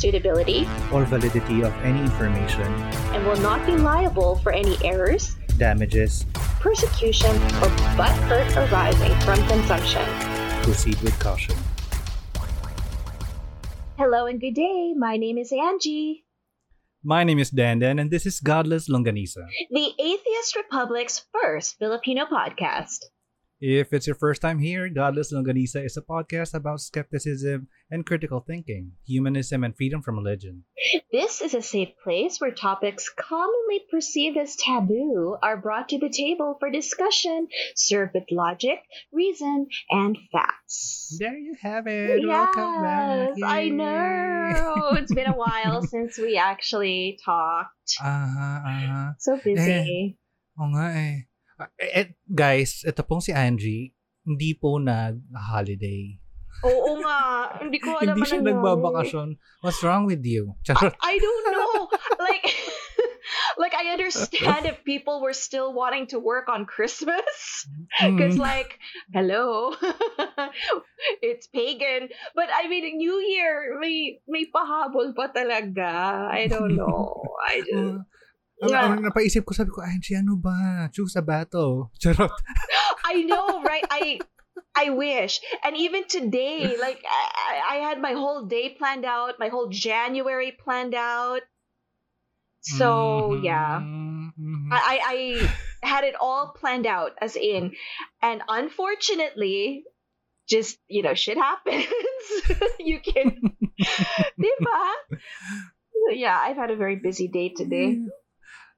suitability, or validity of any information, and will not be liable for any errors, damages, persecution, or butt hurt arising from consumption. proceed with caution. Hello and good day. My name is Angie. My name is Dandan, and this is Godless Longanisa. the Atheist Republic's first Filipino podcast. If it's your first time here, Godless Longanisa is a podcast about skepticism and critical thinking, humanism, and freedom from religion. This is a safe place where topics commonly perceived as taboo are brought to the table for discussion, served with logic, reason, and facts. There you have it. Welcome back. Yes, I know. It's been a while since we actually talked. Uh huh. Uh-huh. So busy. Oo nga eh. Ah, eh, guys, ito pong si Angie, hindi po nag-holiday. Oo nga. Hindi ko alam hindi siya nagbabakasyon. What's wrong with you? Charot. I don't know. like, like I understand if people were still wanting to work on Christmas, because Mm. like, hello, it's pagan. But I mean, New Year may may pahabol pa talaga. I don't know. I just. Ang, Yeah. ang napaisip ko, sabi ko, Angie, ano ba? Choose a battle. Charot. I know, right? I I wish. And even today, like I, I- had my whole day planned out, my whole January planned out. So Mhm, yeah. mhm. I, I I had it all planned out as in and unfortunately just you know shit happens you can diba? yeah I've had a very busy day today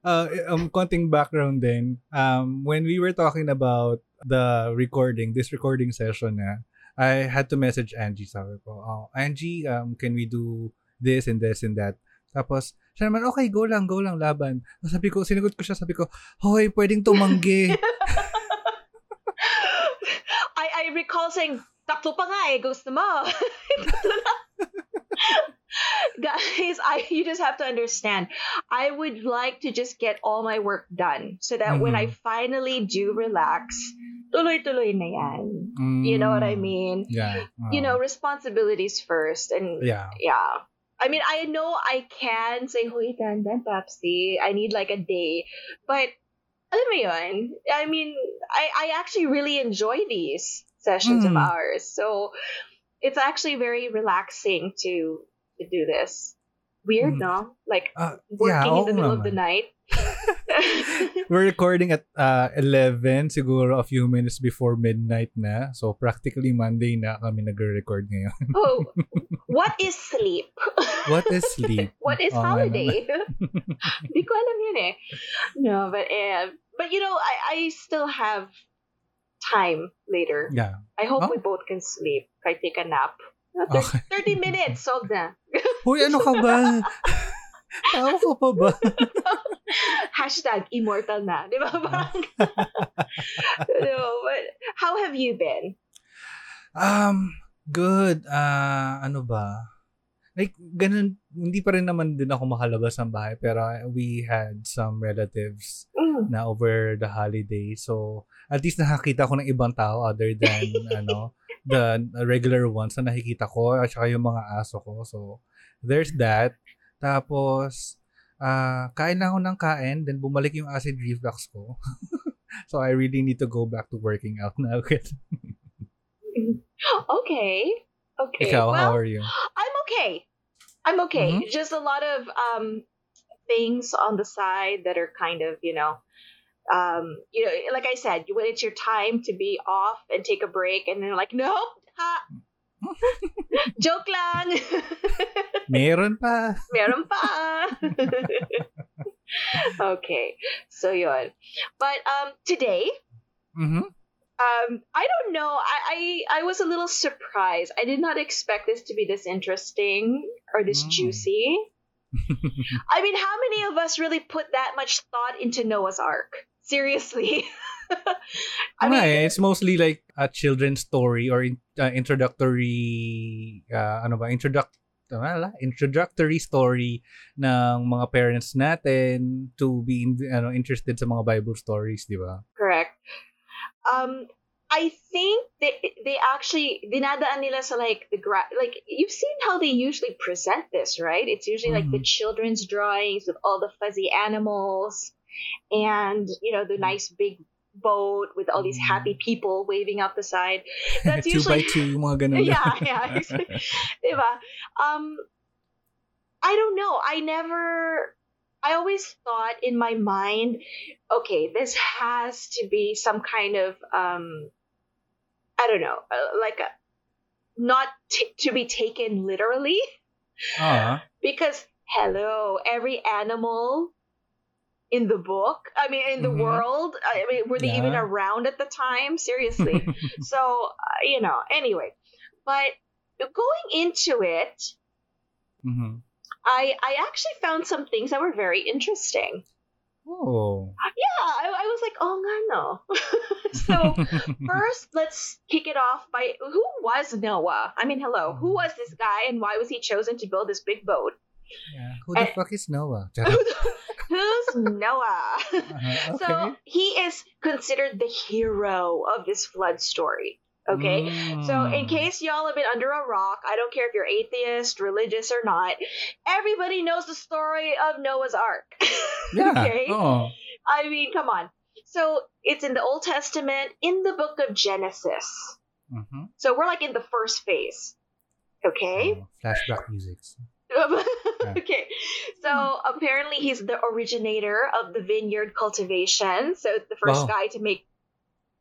Uh, um, konting background din. Um, when we were talking about the recording, this recording session na, I had to message Angie. Sabi ko, oh, Angie, um, can we do this and this and that? Tapos, siya naman, okay, go lang, go lang, laban. Sabi ko, sinagot ko siya, sabi ko, hoy, pwedeng tumanggi. I I recall saying takto pa nga eh gusto mo guys I you just have to understand. I would like to just get all my work done so that when I finally do relax tuloy-tuloy na yan. You know what I Mm, mean? Yeah. you uh, know responsibilities first and Yeah. yeah. I mean I know I can say huy dandan Papsi I need like a day. But alam mo yun? I mean I I actually really enjoy these sessions of Mm. ours. So it's actually very relaxing to to do this weird Mm. no like Ah, working yeah, in the middle of the night We're recording at uh, 11, siguro a few minutes before midnight na. So, practically Monday na kami nagre-record ngayon. oh what is sleep What is sleep? What is nga holiday? Hindi ko alam yun eh. No, but eh, but you know, I I still have time later. Yeah. I hope Oh. we both can sleep. If I take a nap. Uh, Okay. 30 minutes, solved na. Hoy, ano ka ba? Tao ka pa ba? Hashtag immortal na. Di ba? Parang, no, but how have you been? Um, good. Ah, ano ba? Like, ganun, hindi pa rin naman din ako makalabas ng bahay, pero we had some relatives Mm. na over the holiday. So, at least nakakita ko ng ibang tao other than, ano, the regular ones na nakikita ko at saka yung mga aso ko. So, there's that. Tapos, ah kain lang ako ng kain, then bumalik yung acid reflux ko. so, I really need to go back to working out na agad. Okay. Okay. Ikaw, well, how are you? I'm okay. I'm okay. Mhm. Just a lot of um things on the side that are kind of, you know, um, you know, like I said, when it's your time to be off and take a break, and they're like, nope, ha, joke lang, Meron pa. meron pa. okay, so yun. But um, today, Mhm. Um, I don't know. I, I I was a little surprised. I did not expect this to be this interesting or this Mm. juicy. I mean, how many of us really put that much thought into Noah's Ark? Seriously. I mean, eh, it's mostly like a children's story or in- uh, introductory uh, ano ba introduct wala, introductory story ng mga parents natin to be in, ano interested sa mga Bible stories, di ba? correct. Um, I think they they actually dinadaan nila sa like the gra- like you've seen how they usually present this, right? It's usually like the children's drawings with all the fuzzy animals and you know the nice big boat with all these Mhm. happy people waving out the side. That's two by usually two, mga ganun. yeah, yeah. Diba? Um, I don't know. I never. I always thought in my mind, okay, this has to be some kind of um, I don't know, uh, like a not t- to be taken literally Ah, because hello, every animal in the book, I mean, in the Mhm. world, I mean, were they even around at the time? Seriously. so uh, you know anyway but going into it Mhm. I i actually found some things that were very interesting Oh. yeah i, I was like oh no so first let's kick it off by who was noah i mean hello who was this guy and why was he chosen to build this big boat Yeah. Who the Eh. fuck is Noah? who's noah Uh-huh, so he is considered the hero of this flood story okay So, in Mm. case y'all have been under a rock, I don't care if you're atheist, religious, or not, everybody knows the story of Noah's Ark. Yeah. okay? Oh. I mean, come on. So, it's in the Old Testament, in the book of Genesis. Mm-hmm. So, we're like in the first phase. Okay? Oh, flashback music. okay. So, apparently, he's the originator of the vineyard cultivation. So, the first Wow. guy to make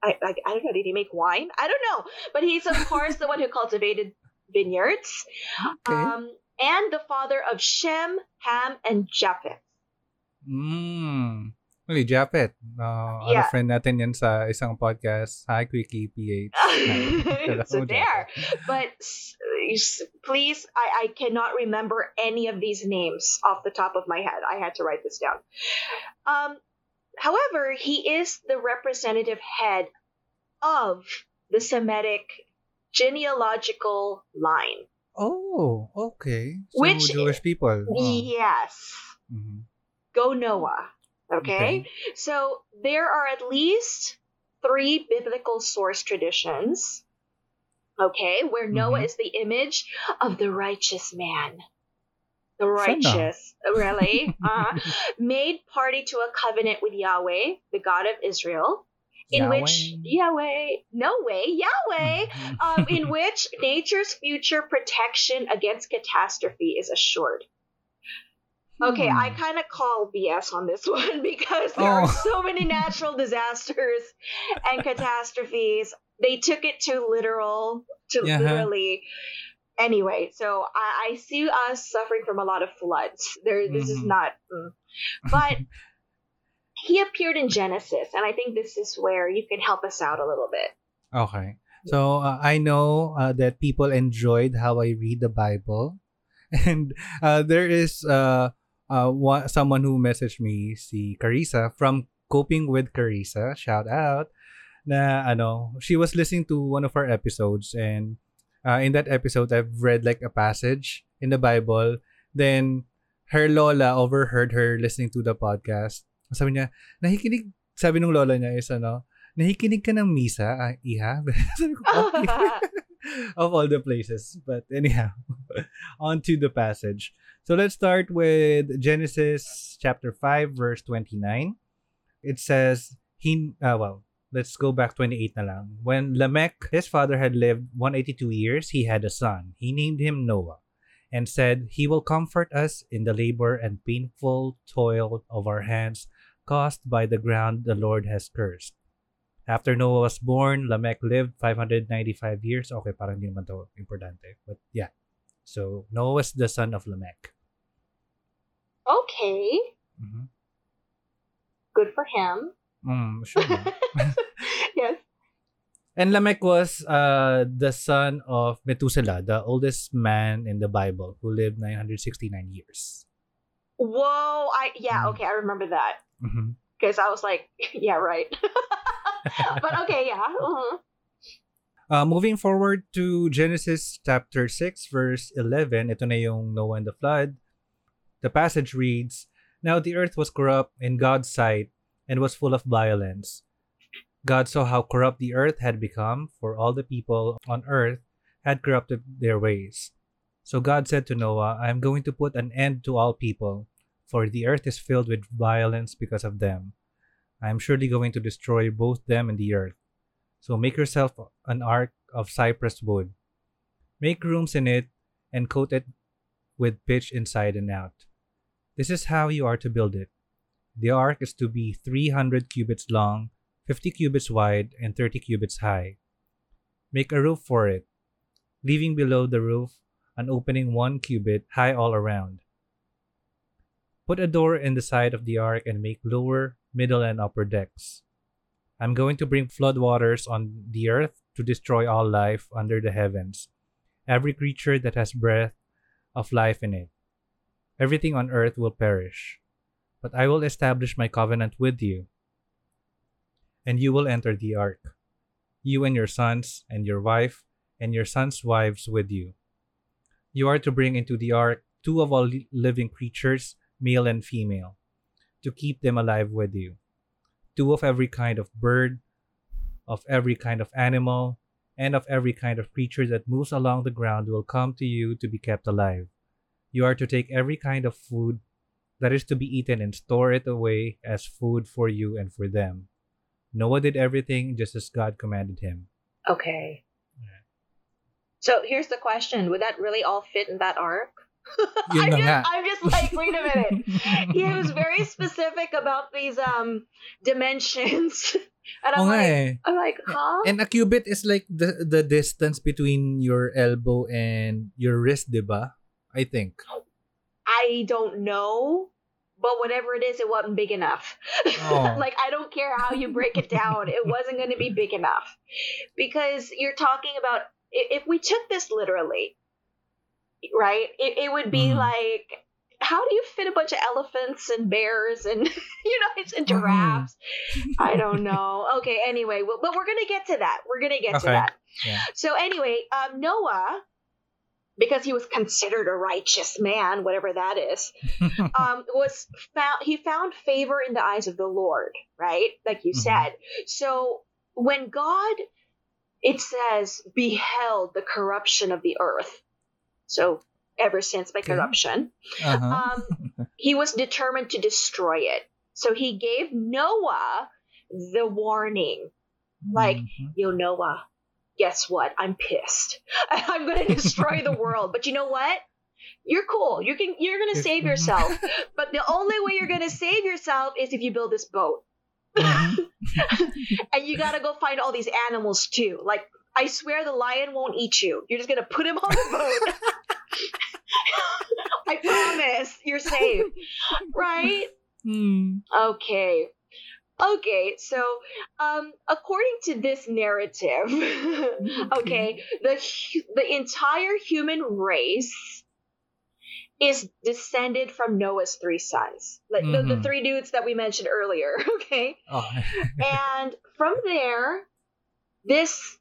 I, I, I don't know, did he make wine? I don't know. But he's, of course, the one who cultivated vineyards. Okay. Um, and the father of Shem, Ham, and Japheth. Mm. Really, Japet. Uh, Yeah. Ano friend natin yan sa isang podcast. Hi, Quickie PH. so there. But please, I, I cannot remember any of these names off the top of my head. I had to write this down. Um, however, he is the representative head of the Semitic genealogical line. Oh, okay. So, Which- Jewish people. Oh. Yes. Mhm. Go Noah. Okay? So there are at least three biblical source traditions. Okay, where Noah Mhm. is the image of the righteous man. The righteous, really, uh, made party to a covenant with Yahweh, the God of Israel, in which Yahweh, no way, Yahweh, um, in which nature's future protection against catastrophe is assured. Okay, Hmm. I kind of call BS on this one because there are Oh. so many natural disasters and catastrophes. They took it too literal, to Yeah. literally. Anyway, so I, I see us suffering from a lot of floods. There, this is Mhm. not. mm. But he appeared in Genesis, and I think this is where you can help us out a little bit. Okay. So uh, I know uh, that people enjoyed how I read the Bible, and uh, there is uh, uh, one, someone who messaged me, si Carissa from Coping with Carissa. Shout out. Na ano, she was listening to one of our episodes, and uh, in that episode, I've read like a passage in the Bible. Then her lola overheard her listening to the podcast. Sabi niya, nakikinig, sabi nung lola niya is ano, nakikinig ka ng misa, ah, iha? Sabi ko, okay. of all the places. But anyhow, on to the passage. So let's start with Genesis chapter 5, verse 29. It says, he, uh, well, let's go back 28 na lang. When Lamech, his father, had lived 182 years, he had a son. He named him Noah and said, He will comfort us in the labor and painful toil of our hands caused by the ground the Lord has cursed. After Noah was born, Lamech lived 595 years. Okay, parang hindi naman to importante. But yeah. So, Noah was the son of Lamech. Okay, Mhm. good for him. Mm, sure. yes. and Lamech was uh, the son of Methuselah, the oldest man in the Bible, who lived 969 years. Whoa! I yeah. Mm. Okay, I remember that because I was like, yeah, right. but okay, yeah. mhm. Uh, moving forward to Genesis chapter 6, verse 11, ito na yung Noah and the flood. The passage reads, Now the earth was corrupt in God's sight and was full of violence. God saw how corrupt the earth had become, for all the people on earth had corrupted their ways. So God said to Noah, I am going to put an end to all people, for the earth is filled with violence because of them. I am surely going to destroy both them and the earth. So make yourself an ark of cypress wood. Make rooms in it and coat it with pitch inside and out. This is how you are to build it. The ark is to be 300 cubits long, 50 cubits wide, and 30 cubits high. Make a roof for it, leaving below the roof an opening one cubit high all around. Put a door in the side of the ark and make lower, middle, and upper decks. I'm going to bring flood waters on the earth to destroy all life under the heavens, every creature that has breath of life in it. Everything on earth will perish. But I will establish my covenant with you, and you will enter the ark, you and your sons, and your wife, and your sons' wives with you. You are to bring into the ark two of all living creatures, male and female, to keep them alive with you two of every kind of bird, of every kind of animal, and of every kind of creature that moves along the ground will come to you to be kept alive. You are to take every kind of food that is to be eaten and store it away as food for you and for them. Noah did everything just as God commanded him. Okay. Yeah. So here's the question: Would that really all fit in that ark? Yun I'm, just. I'm just like, wait a minute. he was very specific about these um dimensions, and I'm nga like, eh. I'm like, huh? And a cubit is like the the distance between your elbow and your wrist, diba? I think. I don't know, but whatever it is, it wasn't big enough. Oh. like I don't care how you break it down, it wasn't going to be big enough because you're talking about if we took this literally, right? It, it would be Mhm. like. How do you fit a bunch of elephants and bears and you know it's and Mhm. giraffes? I don't know. Okay, anyway, well, but we're gonna get to that. We're gonna get to Okay. that. Yeah. So anyway, um, Noah, because he was considered a righteous man, whatever that is, um, was found. He found favor in the eyes of the Lord, right? Like you Mhm. said. So when God, it says, beheld the corruption of the earth. So ever since by corruption, uh-huh. um, he was determined to destroy it. So he gave Noah the warning like, Mhm. yo Noah, guess what? I'm pissed. I'm going to destroy the world. But you know what? You're cool. You can you're going to save mhm. yourself. but the only way you're going to save yourself is if you build this boat. Mhm. And you got to go find all these animals too. Like I swear the lion won't eat you. You're just going to put him on the boat. I promise. You're safe. Right? Hmm. Okay. Okay, so um according to this narrative, okay, the the entire human race is descended from Noah's three sons. Like the, the Mhm. three dudes that we mentioned earlier, okay? Oh. and from there this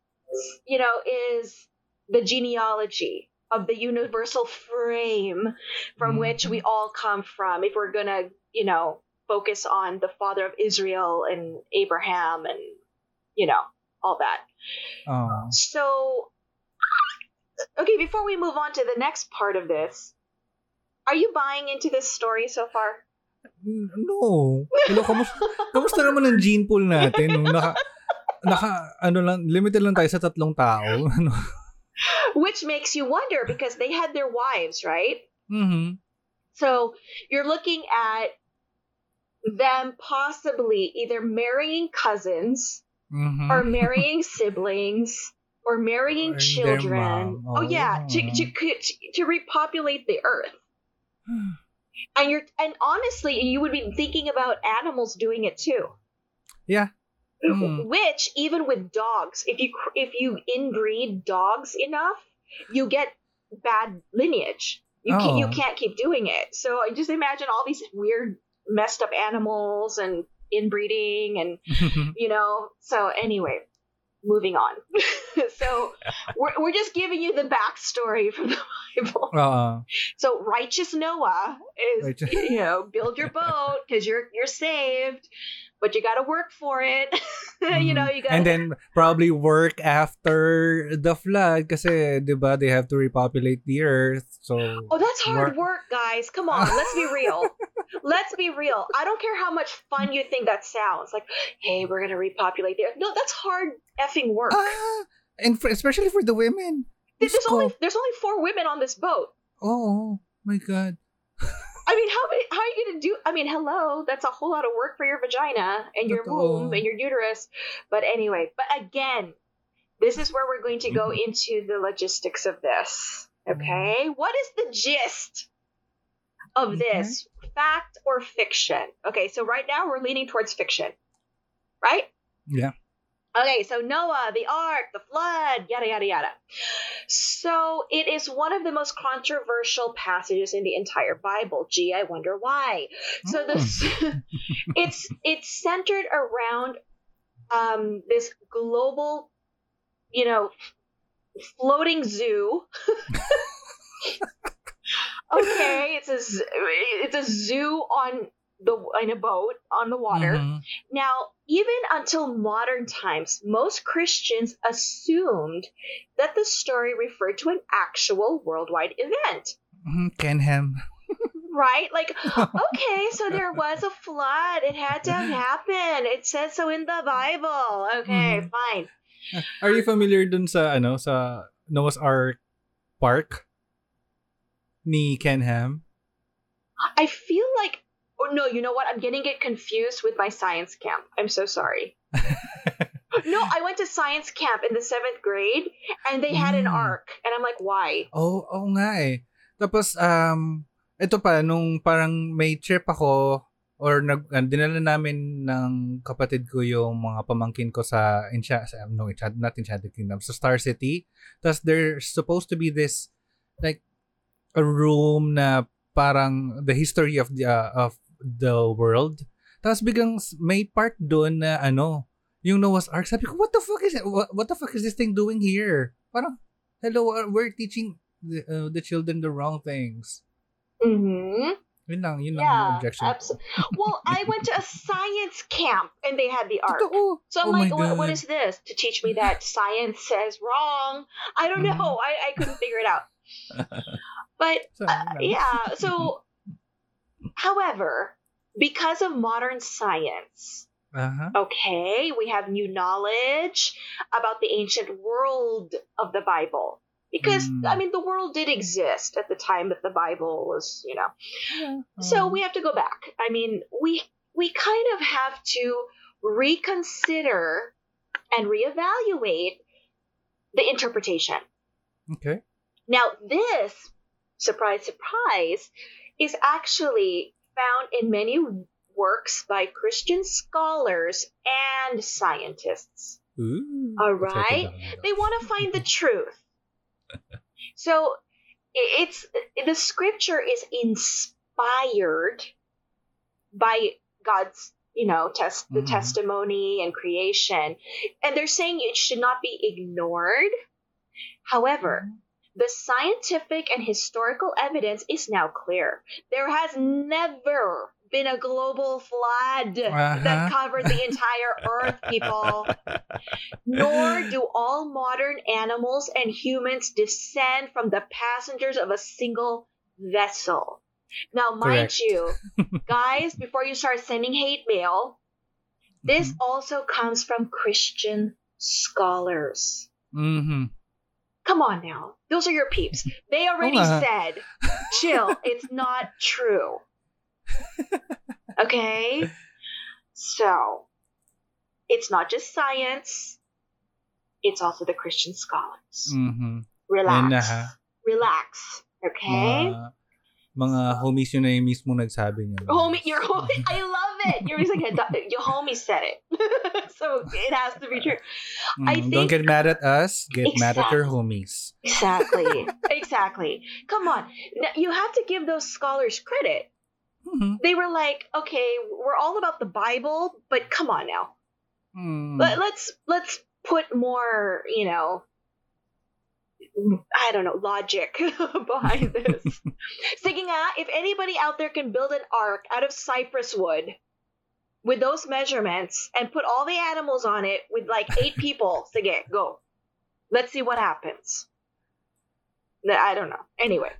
you know is the genealogy of the universal frame from which we all come from if we're gonna you know focus on the father of israel and abraham and you know all that oh. so okay before we move on to the next part of this are you buying into this story so far No. Hello, kamusta, kamusta naman ang gene pool natin? Nung naka, naka, ano lang, limited lang tayo sa tatlong tao. Ano? which makes you wonder because they had their wives right Mhm. So you're looking at them possibly either marrying cousins Mhm. or marrying siblings or marrying Or children. Oh yeah, to, Oh. to to repopulate the earth. And you're and honestly, you would be thinking about animals doing it too. Yeah. Hmm. Which even with dogs, if you if you inbreed dogs enough, you get bad lineage. You can't, you Oh. can't keep doing it. So just imagine all these weird, messed up animals and inbreeding and you know. So anyway, moving on. so we're we're just giving you the backstory from the Bible. Oo. So righteous Noah is Righteous- you know build your boat because you're you're saved, but you got to work for it. you know you got Mm-hmm. And then probably work after the flood kasi 'di ba they have to repopulate the earth. So Oh, that's hard Work- work, guys. Come on, let's be real. Let's be real. I don't care how much fun you think that sounds. Like, hey, we're gonna repopulate the earth. No, that's hard effing work. ah, and for, especially for the women. there's only there's only four women on this boat. Oh, my god. I mean, how many, how are you gonna do? I mean, hello, that's a whole lot of work for your vagina and your Totoo. womb and your uterus. But anyway, but again, this is where we're going to go Mm-hmm. into the logistics of this. Okay, what is the gist of Okay. this? Fact or fiction? Okay, so right now we're leaning towards fiction, right? Yeah. Okay, so Noah, the ark, the flood, yada, yada, yada. So it is one of the most controversial passages in the entire Bible. Gee, I wonder why. So this, it's it's centered around um, this global, you know, floating zoo. okay, it's a it's a zoo on the in a boat on the water. Mhm. Now, even until modern times, most Christians assumed that the story referred to an actual worldwide event. Mhm, Ken Ham. Right? Like, okay, so there was a flood. It had to have happened. It says so in the Bible. Okay, Mhm. fine. Are you familiar dun sa ano sa Noah's Ark Park ni Ken Ham? I feel like, oh no, you know what? I'm getting it confused with my science camp. I'm so sorry. No, I went to science camp in the seventh grade and they had an ark. And I'm like, why? Oh, oh nga eh. Tapos, um, ito pa, nung parang may trip ako, or nag, uh, dinala namin ng kapatid ko yung mga pamangkin ko sa, Encha, sa no, Enchant, not Enchanted Kingdom, sa Star City. Tapos there's supposed to be this, like, a room na parang the history of the, uh, of the world. Tapos biglang may part doon na ano, yung Noah's Ark. Sabi ko, what the fuck is it? What, what the fuck is this thing doing here? Parang, hello, uh, we're teaching the, uh, the children the wrong things. Mm-hmm. Yun lang, yun lang Yeah, objection. abso- Well, I went to a science camp and they had the ark. So I'm Oh like, what, what is this? To teach me that science says wrong? I don't Mhm. know. I, I couldn't figure it out. But So, uh, yeah, so, however, because of modern science, Aha. okay, we have new knowledge about the ancient world of the Bible. Because, Mm. I mean, the world did exist at the time that the Bible was, you know. So Um, we have to go back. I mean, we we kind of have to reconsider and reevaluate the interpretation. Okay. Now, this surprise, surprise, is actually found in many works by Christian scholars and scientists. Ooh. All right. They want to find the truth. So it's the scripture is inspired by God's, you know, test the Mhm. testimony and creation. And they're saying it should not be ignored. However, the scientific and historical evidence is now clear. There has never been a global flood Uh-huh. that covered the entire earth, people. Nor do all modern animals and humans descend from the passengers of a single vessel. Now, mind Correct. you, guys, before you start sending hate mail, this also comes from Christian scholars. Mhm. Come on now. Those are your peeps. They already said, chill, it's not true. Okay? So, it's not just science, it's also the Christian scholars. Mhm. Relax. Ayun na, ha? Relax. Okay? Mga mga homies yun na yung mismo nagsabi niya. Homie, your homie, I love it. You're like, your homie said it. so it has to be true. I Mm, Don't get mad at us. Get mad at your homies. Exactly. exactly. Come on. Now, You have to give those scholars credit. Mhm. They were like, okay, we're all about the Bible, but come on now. Mm. Let, let's let's put more, you know, I don't know, logic behind this. Sige nga, if anybody out there can build an ark out of cypress wood with those measurements and put all the animals on it with like eight people, sige, go. Let's see what happens. I don't know. Anyway.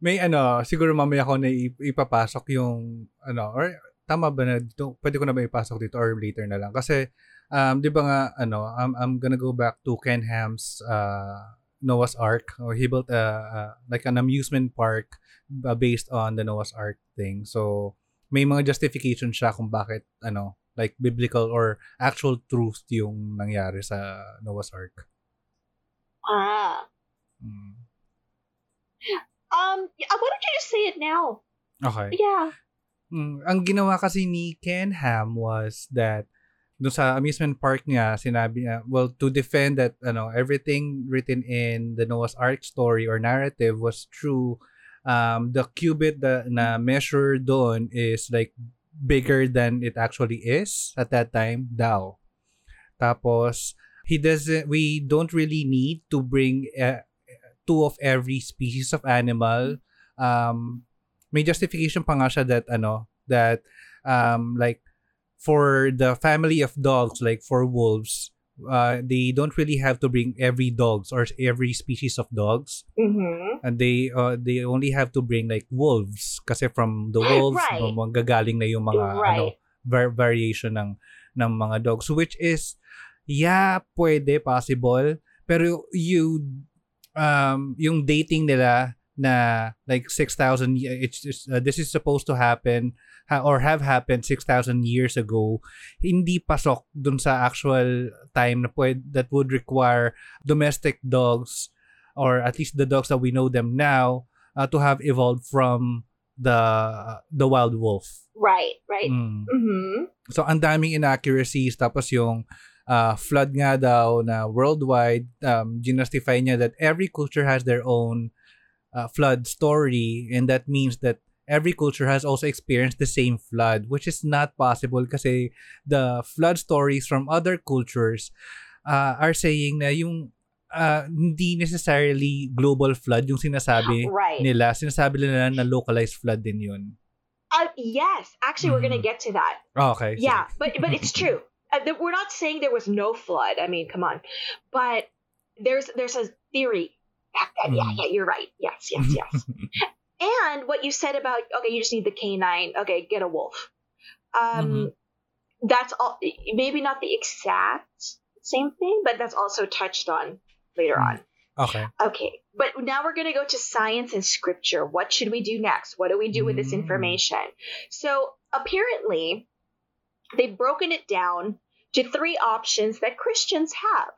May ano, siguro mamaya ko na ipapasok yung ano, or tama ba na dito, pwede ko na ba ipasok dito or later na lang? Kasi, um, di ba nga, ano, I'm, I'm gonna go back to Ken Ham's uh, Noah's Ark, or he built a, a- like an amusement park uh, based on the Noah's Ark thing. So, may mga justification siya kung bakit, ano, like biblical or actual truth yung nangyari sa Noah's Ark. Ah. Mm. Um, why don't you just say it now? Okay. Yeah. Mm, ang ginawa kasi ni Ken Ham was that doon sa amusement park niya, sinabi niya, well, to defend that, ano, everything written in the Noah's Ark story or narrative was true, um, the cubit the, na measure doon is like bigger than it actually is at that time daw. Tapos, he doesn't, we don't really need to bring uh, two of every species of animal. Um, may justification pa nga siya that ano that um like for the family of dogs like for wolves uh they don't really have to bring every dogs or every species of dogs Mm-hmm. and they uh, they only have to bring like wolves kasi from the wolves Right. manggagaling na yung mga ano Right. var- variation ng ng mga dogs which is yeah pwede possible pero you um yung dating nila na like 6,000 y- it's, it's uh, this is supposed to happen ha, or have happened 6,000 years ago hindi pasok dun sa actual time na pwede, that would require domestic dogs or at least the dogs that we know them now uh, to have evolved from the the wild wolf Right, right. Mm. Mm-hmm. So, ang daming inaccuracies. Tapos yung uh, flood nga daw na worldwide, um, ginustify niya that every culture has their own uh, flood story. And that means that every culture has also experienced the same flood, which is not possible kasi the flood stories from other cultures uh, are saying na yung uh, hindi necessarily global flood yung sinasabi Right. nila. Sinasabi nila na localized flood din yun. Uh, yes, actually, we're gonna Mhm. get to that. Oh, okay. Yeah, but but it's true. Uh, th- we're not saying there was no flood. I mean, come on, but there's there's a theory. Yeah, yeah, Mhm. yeah, you're right. Yes, yes, yes. and what you said about okay, you just need the canine. Okay, get a wolf. Um, that's all. Maybe not the exact same thing, but that's also touched on later on. okay. Okay, but now we're going to go to science and scripture. What should we do next? What do we do with this Mm. information? So, apparently, they've broken it down to three options that Christians have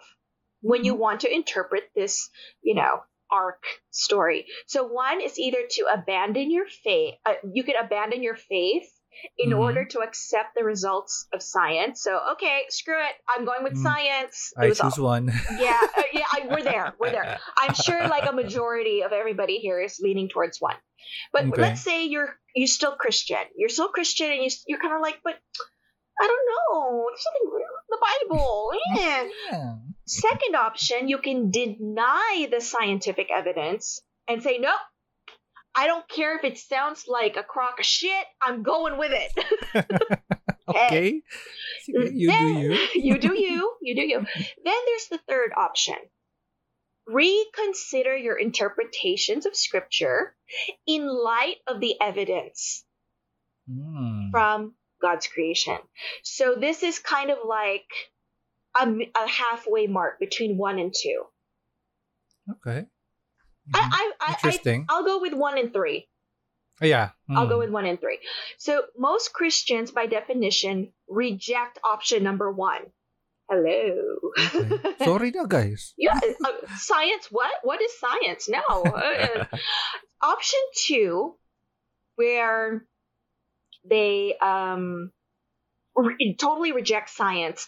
when you want to interpret this, you know, ark story. So, one is either to abandon your faith, uh, you can abandon your faith in Mhm. order to accept the results of science. So, okay, screw it. I'm going with Mm. science. I It was all- choose one. yeah, uh, yeah, I, we're there. We're there. I'm sure like a majority of everybody here is leaning towards one. But Okay. let's say you're you're still Christian. You're still Christian, and you, you're kind of like, but I don't know. There's something the Bible. Yeah. Second option, you can deny the scientific evidence and say, nope. I don't care if it sounds like a crock of shit. I'm going with it. okay. You do you. you do you. You do you. Then there's the third option. Reconsider your interpretations of scripture in light of the evidence Hmm. from God's creation. So this is kind of like a, a halfway mark between one and two. Okay. I, I, I, I, Interesting. I'll go with one and three. Oh, yeah. I'll Hmm. go with one and three. So most Christians, by definition, reject option number one. Hello. Okay. Sorry guys. Yeah, uh, science. What? What is science? No. Uh, option two where they um, re- totally reject science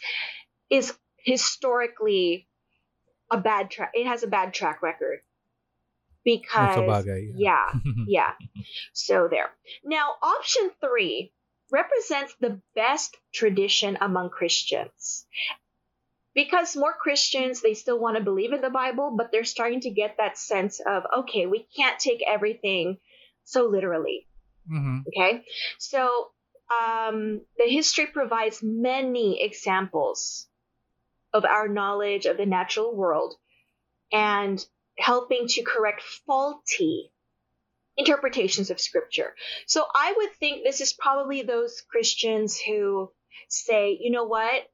is historically a bad track. It has a bad track record because Sabagay. yeah, yeah. So there. Now, option three represents the best tradition among Christians. Because more Christians, they still want to believe in the Bible, but they're starting to get that sense of, okay, we can't take everything so literally. Mhm. Okay. So um, the history provides many examples of our knowledge of the natural world and helping to correct faulty interpretations of scripture. So I would think this is probably those Christians who say, you know what?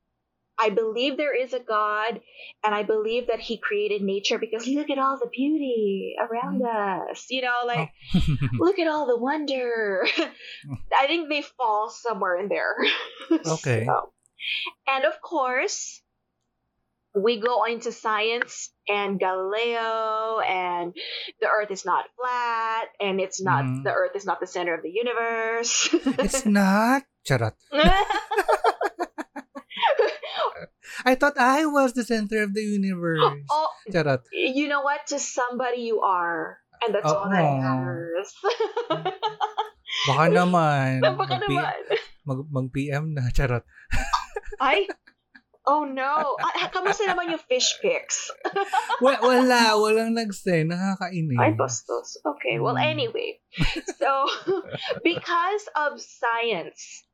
I believe there is a God and I believe that he created nature because look at all the beauty around mm. us. You know, like oh. look at all the wonder. I think they fall somewhere in there. Okay. So- and of course, we go into science and Galileo and the earth is not flat and it's not Mhm. the earth is not the center of the universe. It's not. Charot. I thought I was the center of the universe. oh, Charot. you know what? To somebody you are. And that's all that Oo. matters. Baka naman. Baka mag-P- naman. Mag, mag-PM na. Charot. Ay, oh no. Ah, kamusta naman yung fish pics? Wa- wala. Walang nag-send. Nakakainis. Ay, bastos. Okay, well, Mm. anyway. So, because of science,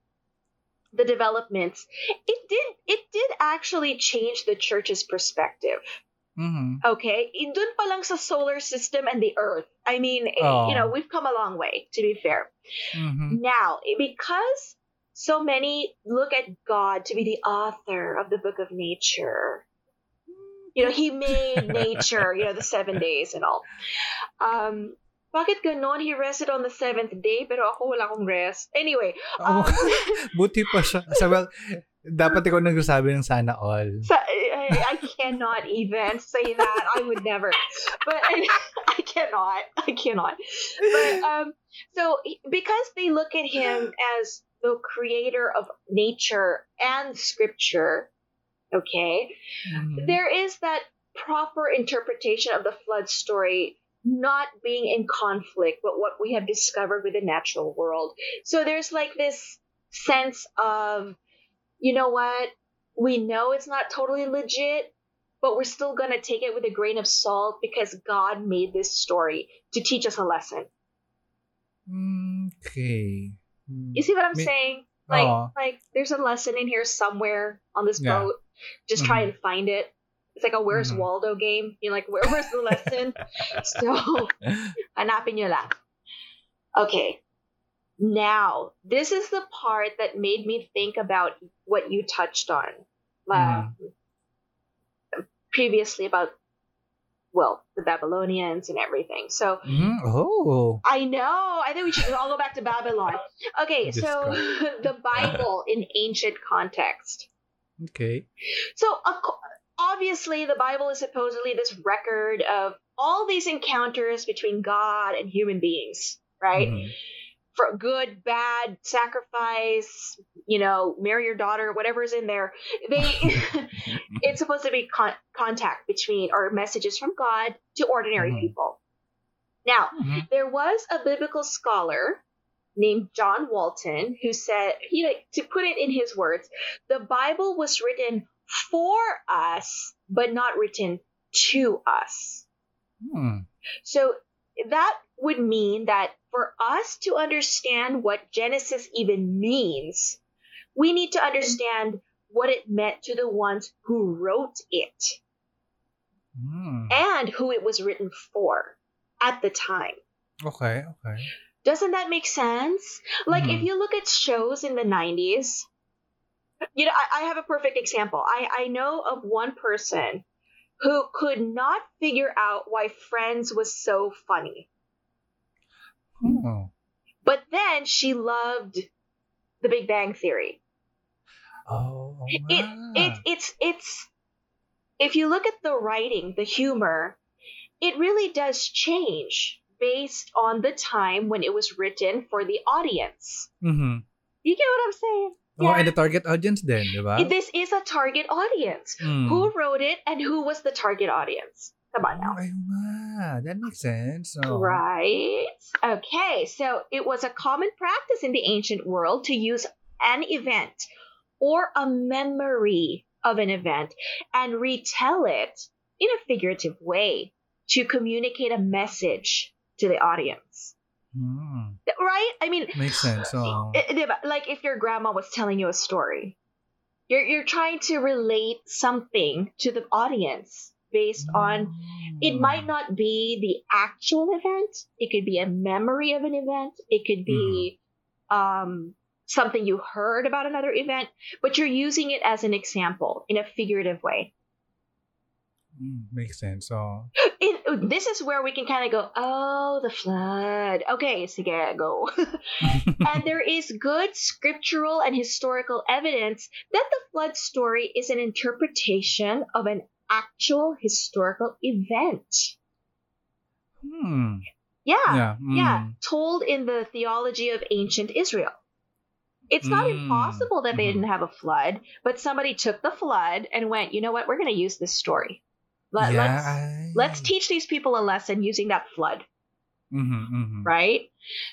the developments, it did it did actually change the church's perspective. Mhm. Okay, dun pa lang sa solar system and the Earth. I mean, eh, Oh. you know, we've come a long way. To be fair, Mhm. now eh, because so many look at God to be the author of the book of nature. You know, he made nature, you know, the seven days and all. Um, bakit ganon? He rested on the seventh day, pero ako wala akong rest. Anyway, um, Oh, buti pa siya. Sa, well, dapat ikaw nagsasabi ng sana all. sa- I, I cannot even say that. I would never. But I, I cannot. I cannot. But um, so because they look at him as the creator of nature and scripture, okay, Mhm. there is that proper interpretation of the flood story not being in conflict with what we have discovered with the natural world. So there's like this sense of, you know what, we know it's not totally legit, but we're still going to take it with a grain of salt because God made this story to teach us a lesson. Okay. Hmm. You see what I'm May- saying? Like, Oo. like there's a lesson in here somewhere on this Yeah. boat. Just try and find it. It's like a Where's Mhm. Waldo game. You're like, Where, where's the lesson? so, hanapin nyo lang. Okay. Now, this is the part that made me think about what you touched on uh, previously about, well, the Babylonians and everything. So, Mhm. Oh. I know. I think we should all go back to Babylon. Okay, so the Bible in ancient context. Okay. So, obviously, the Bible is supposedly this record of all these encounters between God and human beings, right? Mhm. For good, bad, sacrifice, you know, marry your daughter, whatever's in there. They, it's supposed to be con- contact between or messages from God to ordinary Mhm. people. Now, Mhm. there was a biblical scholar named John Walton who said, know, to put it in his words, the Bible was written for us, but not written to us. Hmm. So that would mean that for us to understand what Genesis even means, we need to understand what it meant to the ones who wrote it Hmm. and who it was written for at the time. Okay, okay. Doesn't that make sense? Like if Mhm. you look at shows in the 90s, you know, I, I have a perfect example. I, I know of one person who could not figure out why Friends was so funny. Oh. But then she loved The Big Bang Theory. Oh, It, it it's it's if you look at the writing, the humor, it really does change based on the time when it was written for the audience. Mm-hmm. You get what I'm saying? Oh, and the target audience di ba? This is a target audience. Mm. Who wrote it and who was the target audience? Come on now. Nga. That makes sense. Oh. Right. Okay. So it was a common practice in the ancient world to use an event or a memory of an event and retell it in a figurative way to communicate a message to the audience. Hmm. Right? I mean, Makes sense. Oh. eh, like if your grandma was telling you a story, you're you're trying to relate something to the audience based on it might not be the actual event. It could be a memory of an event. It could be um, something you heard about another event, but you're using it as an example in a figurative way. Mm, makes sense. Oh. It, this is where we can kind of go, oh, the flood. Okay, sige, go. and there is good scriptural and historical evidence that the flood story is an interpretation of an actual historical event. hmm. Yeah. Yeah. Yeah, mm. told in the theology of ancient Israel. It's not Mm, impossible that they mhm. didn't have a flood, but somebody took the flood and went, you know what, we're going to use this story. Let, yeah. Let's let's teach these people a lesson using that flood, Mhm, mhm. right?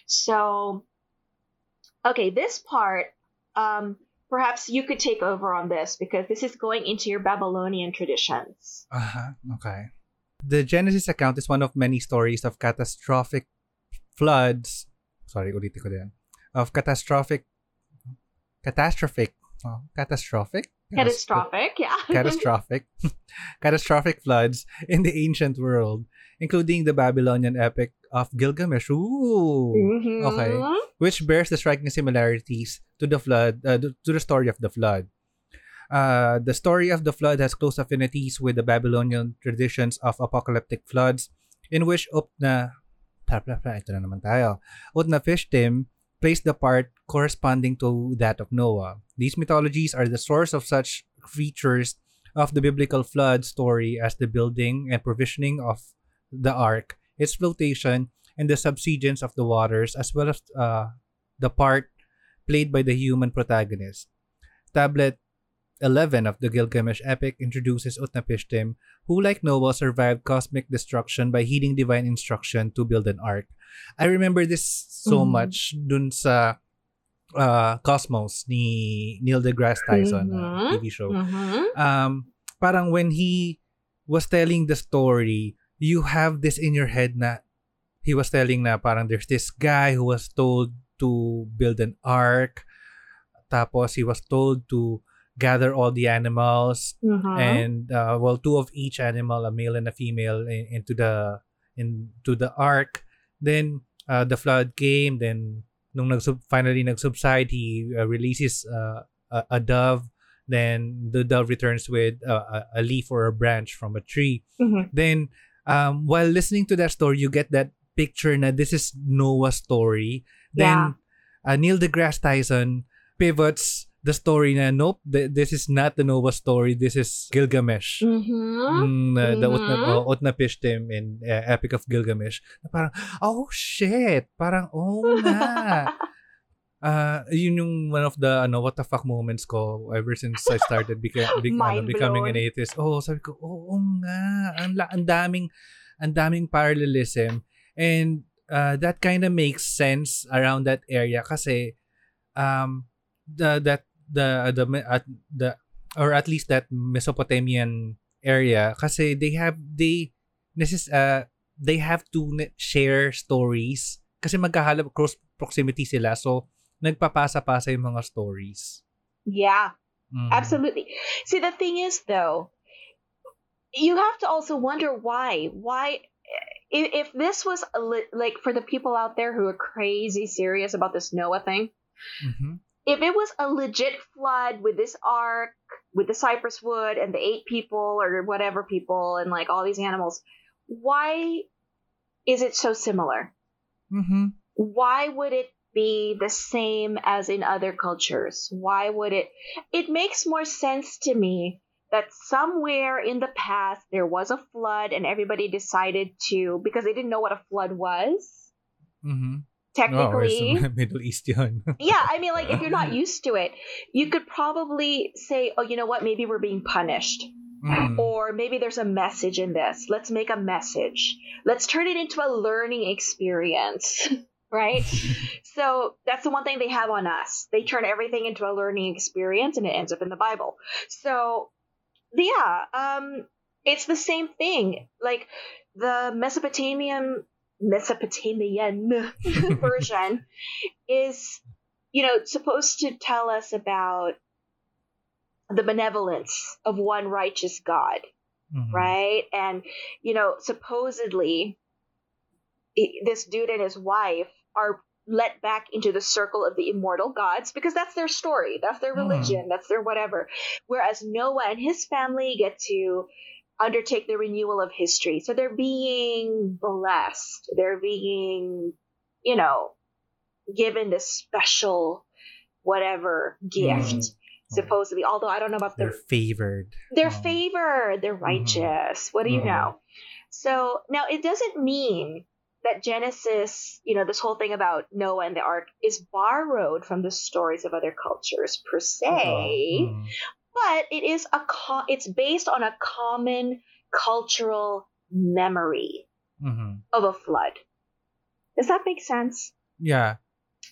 So, okay, this part, um, perhaps you could take over on this because this is going into your Babylonian traditions. Uh-huh. Okay. The Genesis account is one of many stories of catastrophic floods. Sorry, ulitin ko din. Of catastrophic catastrophic oh, catastrophic Catastrophic, yeah. catastrophic catastrophic floods in the ancient world, including the Babylonian epic of Gilgamesh. Ooh. Mhm. Okay. which bears the striking similarities to the flood uh, to the story of the flood. Uh, the story of the flood has close affinities with the Babylonian traditions of apocalyptic floods, in which Utna, ito na naman tayo. Utnapishtim plays the part corresponding to that of Noah. These mythologies are the source of such features of the biblical flood story as the building and provisioning of the ark, its flotation, and the subsidence of the waters, as well as uh, the part played by the human protagonist. Tablet 11 of the Gilgamesh epic introduces Utnapishtim, who, like Noah, survived cosmic destruction by heeding divine instruction to build an ark. I remember this so Mhm. much dun sa uh, Cosmos ni Neil deGrasse Tyson uh, Mhm. TV show Mhm. um, parang when he was telling the story, you have this in your head na he was telling na parang there's this guy who was told to build an ark. Tapos he was told to gather all the animals Mhm. and uh, well two of each animal a male and a female in, into the into the ark then uh, the flood came then nung nag finally nagsubside he uh, releases uh, a, a dove then the dove returns with uh, a, a leaf or a branch from a tree Mhm. then um, while listening to that story you get that picture na this is Noah's story. Then uh, Neil deGrasse Tyson pivots the story na nope th- this is not the Noah story this is Gilgamesh. Mhm. Mm, uh, the Utna, Mhm. uh, Utnapishtim in uh, Epic of Gilgamesh. Na parang oh shit! Parang oh nga uh, yun yung one of the ano what the fuck moments ko ever since I started beca- be- ano, becoming an atheist. Oh sabi ko oo nga ang, ang daming ang daming parallelism. And uh, that kind of makes sense around that area kasi um the that the the at the or at least that Mesopotamian area kasi they have they necess- uh, they have to share stories kasi magkahalap cross proximity sila. So nagpapasa-pasa yung mga stories. Yeah, Mhm. absolutely. See, the thing is, though, you have to also wonder why. Why, if, if this was li- like for the people out there who are crazy serious about this Noah thing, Mhm. if it was a legit flood with this ark, with the cypress wood and the eight people or whatever people and like all these animals, why is it so similar? Mhm. why would it be the same as in other cultures? Why would it? It makes more sense to me that somewhere in the past there was a flood and everybody decided to because they didn't know what a flood was. Mm-hmm. Technically, Oh, Middle East yun. yeah, I mean, like if you're not used to it, you could probably say, "Oh, you know what? Maybe we're being punished." Mm. Or maybe there's a message in this. Let's make a message. Let's turn it into a learning experience, right? so that's the one thing they have on us. They turn everything into a learning experience and it ends up in the Bible. So, yeah, um, it's the same thing. Like the Mesopotamian Mesopotamian version is, you know, supposed to tell us about the benevolence of one righteous God, Mhm. right? And, you know, supposedly this dude and his wife are let back into the circle of the immortal gods because that's their story, that's their Hmm. religion, that's their whatever. Whereas Noah and his family get to undertake the renewal of history. So they're being blessed. They're being, you know, given this special whatever gift Mm. supposedly although i don't know about They're the favored. they're Oh. favored they're righteous what do you know so now it doesn't mean that genesis you know this whole thing about noah and the ark is borrowed from the stories of other cultures per se Mm. but it is a co- it's based on a common cultural memory Mhm. of a flood does that make sense Yeah.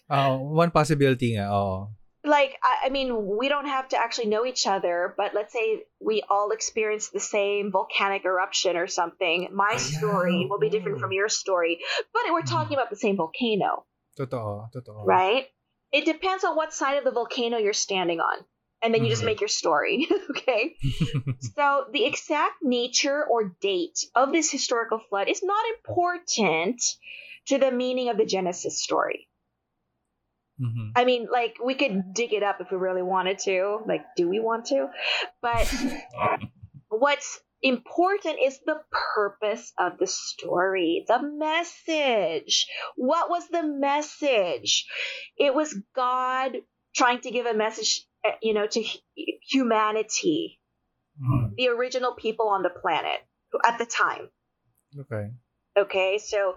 Uh, one possibility nga, oh. Like I, I mean we don't have to actually know each other but let's say we all experience the same volcanic eruption or something. My Yeah. story will be different from your story but we're talking about the same volcano. Totoo, totoo. right? It depends on what side of the volcano you're standing on and then you just Mhm. make your story okay? So the exact nature or date of this historical flood is not important to the meaning of the genesis story Mhm. I mean, like we could dig it up if we really wanted to. Like, do we want to? But what's important is the purpose of the story, the message. What was the message? It was God trying to give a message, eh, you know, to hu- humanity, Mhm. the original people on the planet at the time. Okay. Okay, so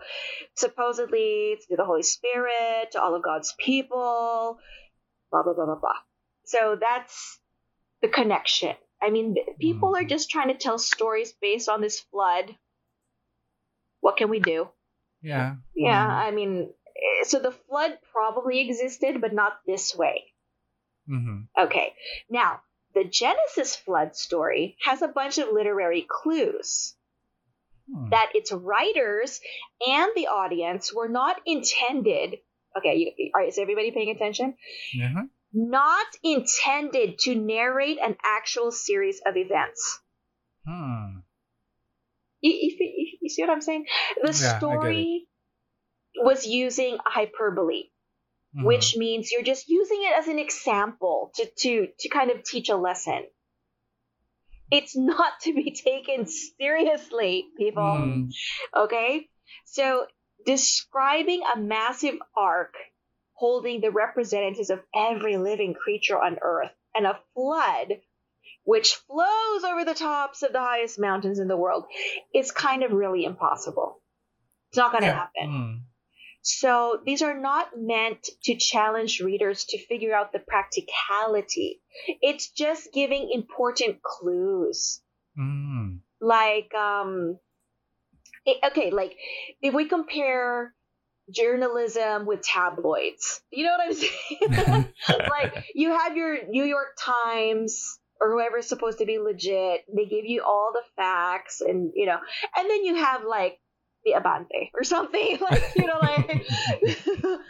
supposedly through the Holy Spirit, to all of God's people, blah, blah, blah, blah, blah. So that's the connection. I mean, people are Mhm. just trying to tell stories based on this flood. What can we do? Yeah. Yeah, Mhm. I mean, eh, so the flood probably existed, but not this way. Mhm. Okay, now the Genesis flood story has a bunch of literary clues. Hmm. that its writers and the audience were not intended. Okay, you, all right, is everybody paying attention? Uh-huh. Not intended to narrate an actual series of events. Hmm. You, you, you- see what I'm saying? The Yeah, I get it. story was using hyperbole, Mhm. which means you're just using it as an example to, to, to kind of teach a lesson. It's not to be taken seriously, people. Mm. Okay? So, describing a massive ark holding the representatives of every living creature on earth and a flood which flows over the tops of the highest mountains in the world is kind of really impossible. It's not going to Yeah. happen. Mm. So, these are not meant to challenge readers to figure out the practicality. It's just giving important clues Mm. like um it, okay like if we compare journalism with tabloids you know what i'm saying like you have your new york times or whoever's supposed to be legit they give you all the facts and you know and then you have like the abante or something like you know like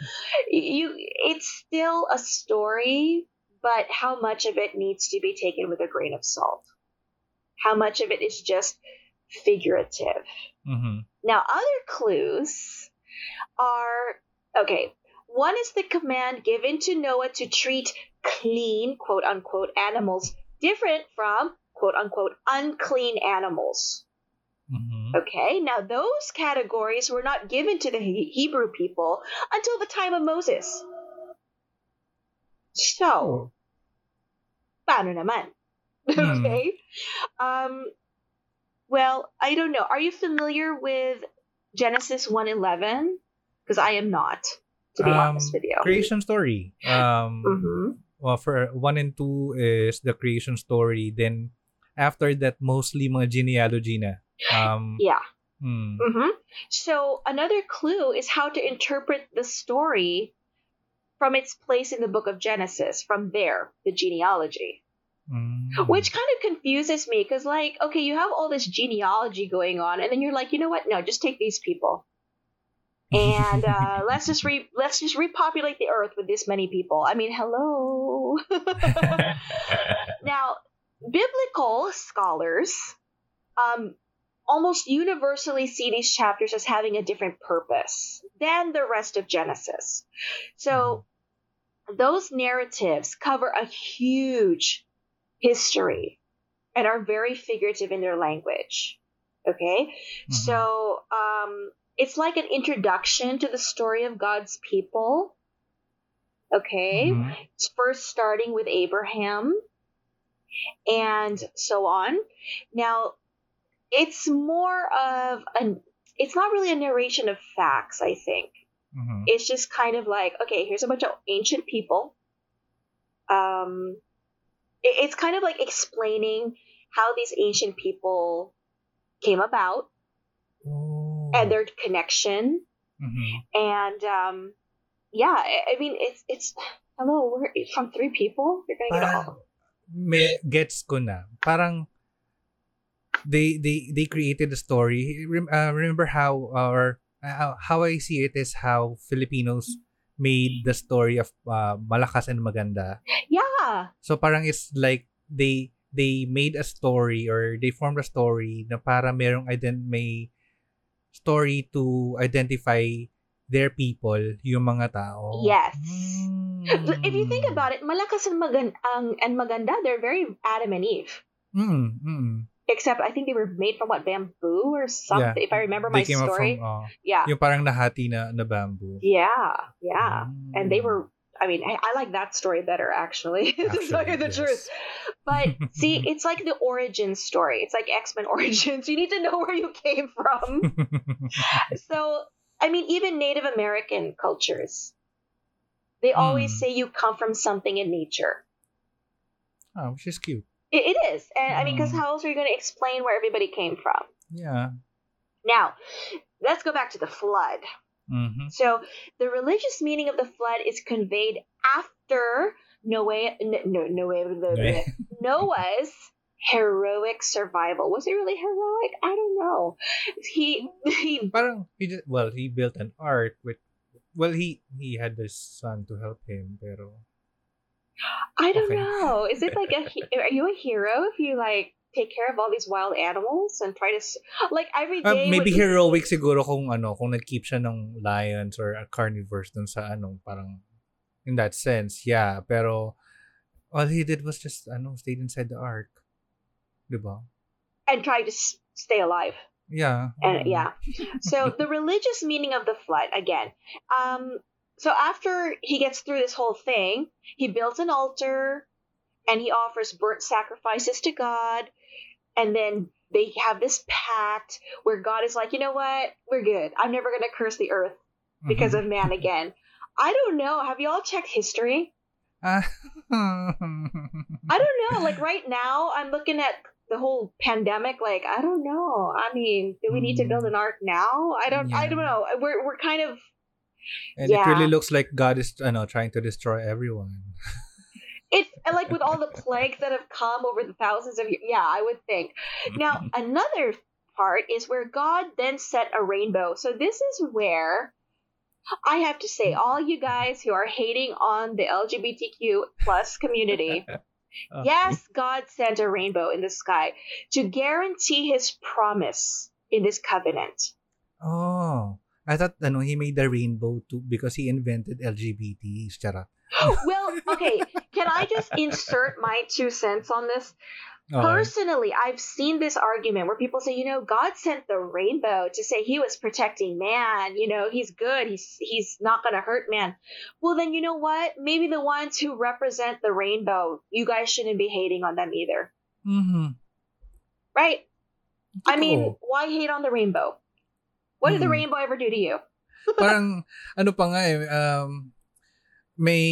you it's still a story but how much of it needs to be taken with a grain of salt how much of it is just figurative. Mhm. Now, other clues are okay. One is the command given to Noah to treat clean, quote unquote, animals different from, quote unquote, unclean animals. Mhm. Okay, now those categories were not given to the He- Hebrew people until the time of Moses. So, Oh. paano naman? Hmm. okay. Um. Well, I don't know. Are you familiar with Genesis one eleven? Because I am not, to be Um, honest with you. Creation story. Um, hmm well, for one and two is the creation story. Then after that, mostly mga genealogy na. Um, Yeah. hmm. hmm So another clue is how to interpret the story from its place in the book of Genesis. From there, the genealogy. Mm. Which kind of confuses me because, like, okay, you have all this genealogy going on, and then you're like, you know what? No, just take these people, and uh, let's just re let's just repopulate the earth with this many people. I mean, hello. now, biblical scholars um, almost universally see these chapters as having a different purpose than the rest of Genesis. So, those narratives cover a huge history and are very figurative in their language. Okay? Mhm. So, um, it's like an introduction to the story of God's people. Okay? Mhm. It's first starting with Abraham and so on. Now, it's more of an it's not really a narration of facts, I think. Mhm. It's just kind of like, okay, here's a bunch of ancient people. Um it- it's kind of like explaining how these ancient people came about Oh. and their connection Mhm. and um yeah, I, I mean it's it's hello, we're from three people. You're gonna get all gets ko na. Parang, they, they, they created a story. Uh, remember how, or uh, how I see it is how Filipinos made the story of uh, Malakas and Maganda. Yeah. So parang it's like they they made a story or they formed a story na para merong ident may story to identify their people, yung mga tao. Yes. Mm. If you think about it, Malakas and, Magan- ang- and Maganda, they're very Adam and Eve. Mm, mm. Except I think they were made from what bamboo or something. Yeah. If I remember my story, from, uh, yeah, yung parang nahati na, na bamboo. yeah, yeah. And they Mm. were. I mean, I, I like that story better actually. to tell you Actually, the yes. truth. But see, it's like the origin story. It's like X Men Origins. You need to know where you came from. so, I mean, even Native American cultures, they always Mm. say you come from something in nature. oh, which is cute. It, it is, and I mean, because Mm. how else are you going to explain where everybody came from? Yeah. Now, let's go back to the flood. Mhm. So, the religious meaning of the flood is conveyed after Noah, no, Noah, Noah. Noah's heroic survival. Was it really heroic? I don't know. He he Parang, he just, well, he built an ark with, well, he he had his son to help him, pero, I don't Okay. know. Is it like a are you a hero if you like take care of all these wild animals and try to like every Ah, day? maybe would- heroic siguro kung ano, kung nag-keep siya ng lions or a carnivores dun sa ano, parang in that sense, yeah. Pero all he did was just ano, stayed inside the ark. 'Di ba? and try to s- stay alive. Yeah. And Mm. yeah. So the religious meaning of the flood again. Um so after he gets through this whole thing, he builds an altar and he offers burnt sacrifices to God and then they have this pact where God is like, "You know what? We're good. I'm never going to curse the earth because Mhm. of man again." I don't know. Have you all checked history? Ah. I don't know. Like right now, I'm looking at the whole pandemic. Like I don't know. I mean, do we need to build an ark now? I don't. I don't know. We're we're kind of and it really looks like God is ano, trying to destroy everyone. It's like with all the plagues that have come over the thousands of years. Yeah, I would think. Now another part is where God then set a rainbow. So this is where. I have to say, all you guys who are hating on the LGBTQ plus community, Ah. Yes, God sent a rainbow in the sky to guarantee his promise in this covenant. Oh. I thought ano, he made the rainbow too because he invented LGBT. Charot. Well, okay, can I just insert my two cents on this? Okay. Personally, I've seen this argument where people say, you know, God sent the rainbow to say he was protecting man, you know, he's good, he's he's not going to hurt man. Well, then you know what? Maybe the ones who represent the rainbow, you guys shouldn't be hating on them either. Mm-hmm. Right? I mean, why hate on the rainbow? What did the mm-hmm. rainbow ever do to you? Parang, ano pa nga eh, um, may,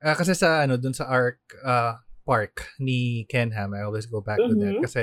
uh, kasi sa, ano, dun sa Ark, uh, park ni Ken Ham, I always go back mm-hmm. to that. Mm-hmm. Kasi,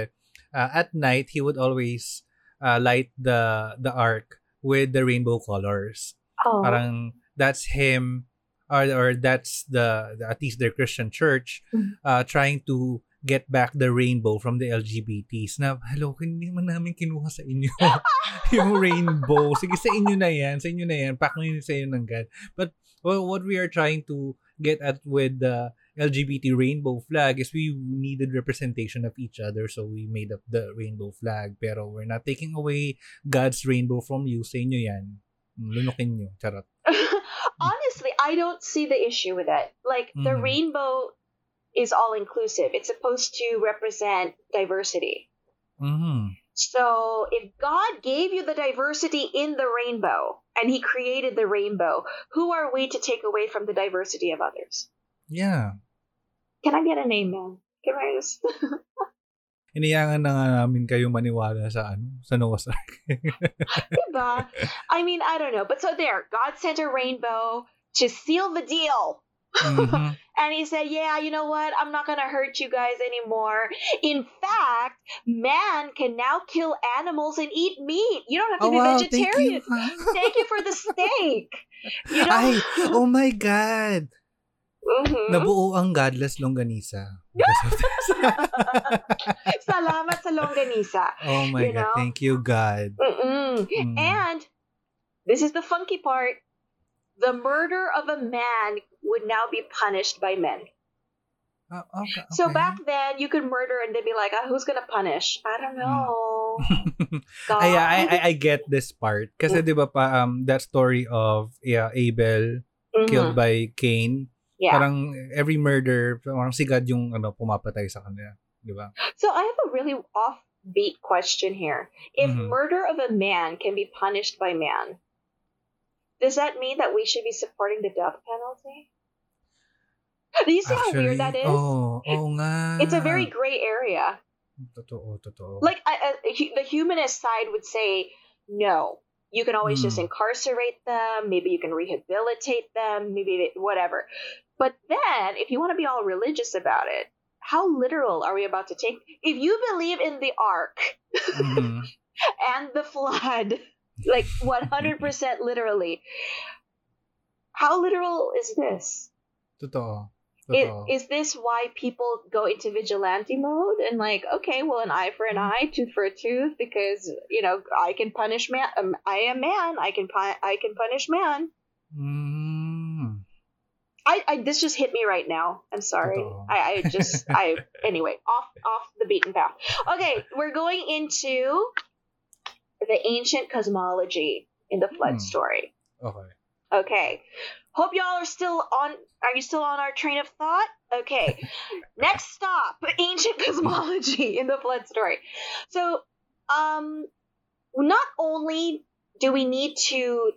uh, at night, he would always uh, light the, the Ark with the rainbow colors. Oh. Parang, that's him, or, or that's the, the at least their Christian church, mm-hmm. uh, trying to get back the rainbow from the LGBTs na, hello, hindi man namin kinuha sa inyo yung rainbow. Sige, sa inyo na yan. Sa inyo na yan. Pack nyo sa inyo ng God. But well, what we are trying to get at with the LGBT rainbow flag is we needed representation of each other. So we made up the rainbow flag. Pero we're not taking away God's rainbow from you. Sa inyo yan. Lunukin nyo. Charot. Honestly, I don't see the issue with it. Like, the mm-hmm. rainbow is all inclusive. It's supposed to represent diversity. Mm-hmm. So if God gave you the diversity in the rainbow and he created the rainbow, who are we to take away from the diversity of others? Yeah. Can I get a name then? Can I just... Iniyangan na nga namin kayo maniwala sa ano, sa Noah's Ark. diba? I mean, I don't know. But so there, God sent a rainbow to seal the deal Mm-hmm. and he said, Yeah, you know what? I'm not going to hurt you guys anymore. In fact, man can now kill animals and eat meat. You don't have to oh, be wow, vegetarian. Thank you. thank you. for the steak. You know? Ay, oh my God. Mm-hmm. Nabuo ang godless longganisa. Salamat sa longganisa. Oh my you God. Know? Thank you, God. Mm. And this is the funky part the murder of a man would now be punished by men. Oh, okay, okay. So back then, you could murder and they'd be like, oh, "Who's gonna punish?" I don't hmm. know. I, I I get this part kasi mm. 'di ba pa um that story of yeah, Abel mm-hmm. killed by Cain. Yeah. Parang every murder, parang si God yung ano pumapatay sa kanya, 'di ba? So I have a really offbeat question here. If mm-hmm. murder of a man can be punished by man, does that mean that we should be supporting the death penalty? Do you see Actually, how weird that is? Oh, oh nga. It's a very gray area. Totoo, totoo. Like I, I, the humanist side would say, no, you can always mm. just hmm. incarcerate them. Maybe you can rehabilitate them. Maybe whatever. But then, if you want to be all religious about it, how literal are we about to take? If you believe in the ark mm-hmm. and the flood, like 100% literally. How literal is this? Totoo. Totoo. Is, is this why people go into vigilante mode and like, okay, well, an eye for an eye, tooth for a tooth, because you know I can punish man. Um, I am man. I can pu- I can punish man. Mm. I, I this just hit me right now. I'm sorry. I, I just I anyway off off the beaten path. Okay, we're going into the ancient cosmology in the flood hmm. story. Okay. Okay. Hope y'all are still on. Are you still on our train of thought? Okay. Next stop: ancient cosmology in the flood story. So, um, not only do we need to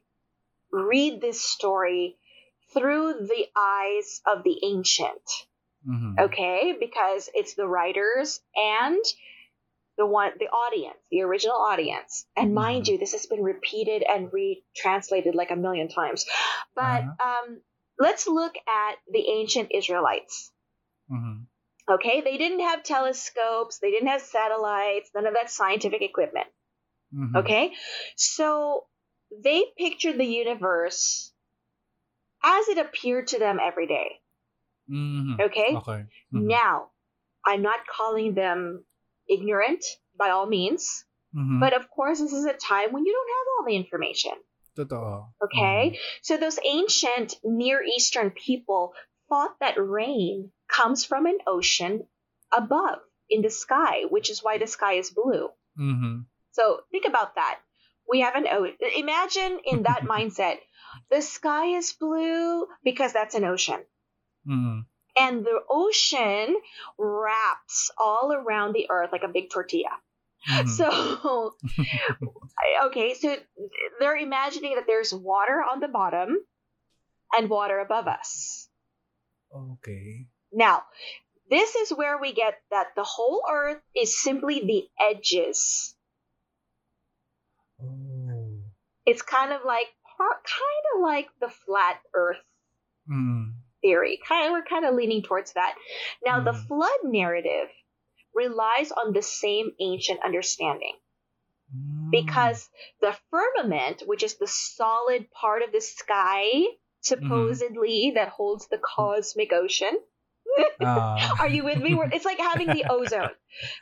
read this story through the eyes of the ancient, mm-hmm. okay, because it's the writers and the one the audience, the original audience. And mind mm-hmm. you, this has been repeated and retranslated like a million times. But uh-huh. um, let's look at the ancient Israelites. Mm-hmm. Okay, they didn't have telescopes, they didn't have satellites, none of that scientific equipment. Mm-hmm. Okay, so they pictured the universe as it appeared to them every day. Mm-hmm. Okay, okay. Mm-hmm. now I'm not calling them ignorant by all means. Mm-hmm. But of course, this is a time when you don't have all the information. Totoo. Okay? Mm-hmm. So those ancient Near Eastern people thought that rain comes from an ocean above in the sky, which is why the sky is blue. Mm-hmm. So think about that. We have an ocean. Imagine in that mindset, the sky is blue because that's an ocean. Mm-hmm and the ocean wraps all around the earth like a big tortilla. Mm-hmm. So, okay, so they're imagining that there's water on the bottom and water above us. Okay. Now, This is where we get that the whole earth is simply the edges. Oh. It's kind of like kind of like the flat earth Mm. Theory. Kind of, we're kind of leaning towards that. Now, the Mm. flood narrative relies on the same ancient understanding Mm. because the firmament, which is the solid part of the sky, supposedly that holds the cosmic ocean. Ah. Are you with me? It's like having the ozone.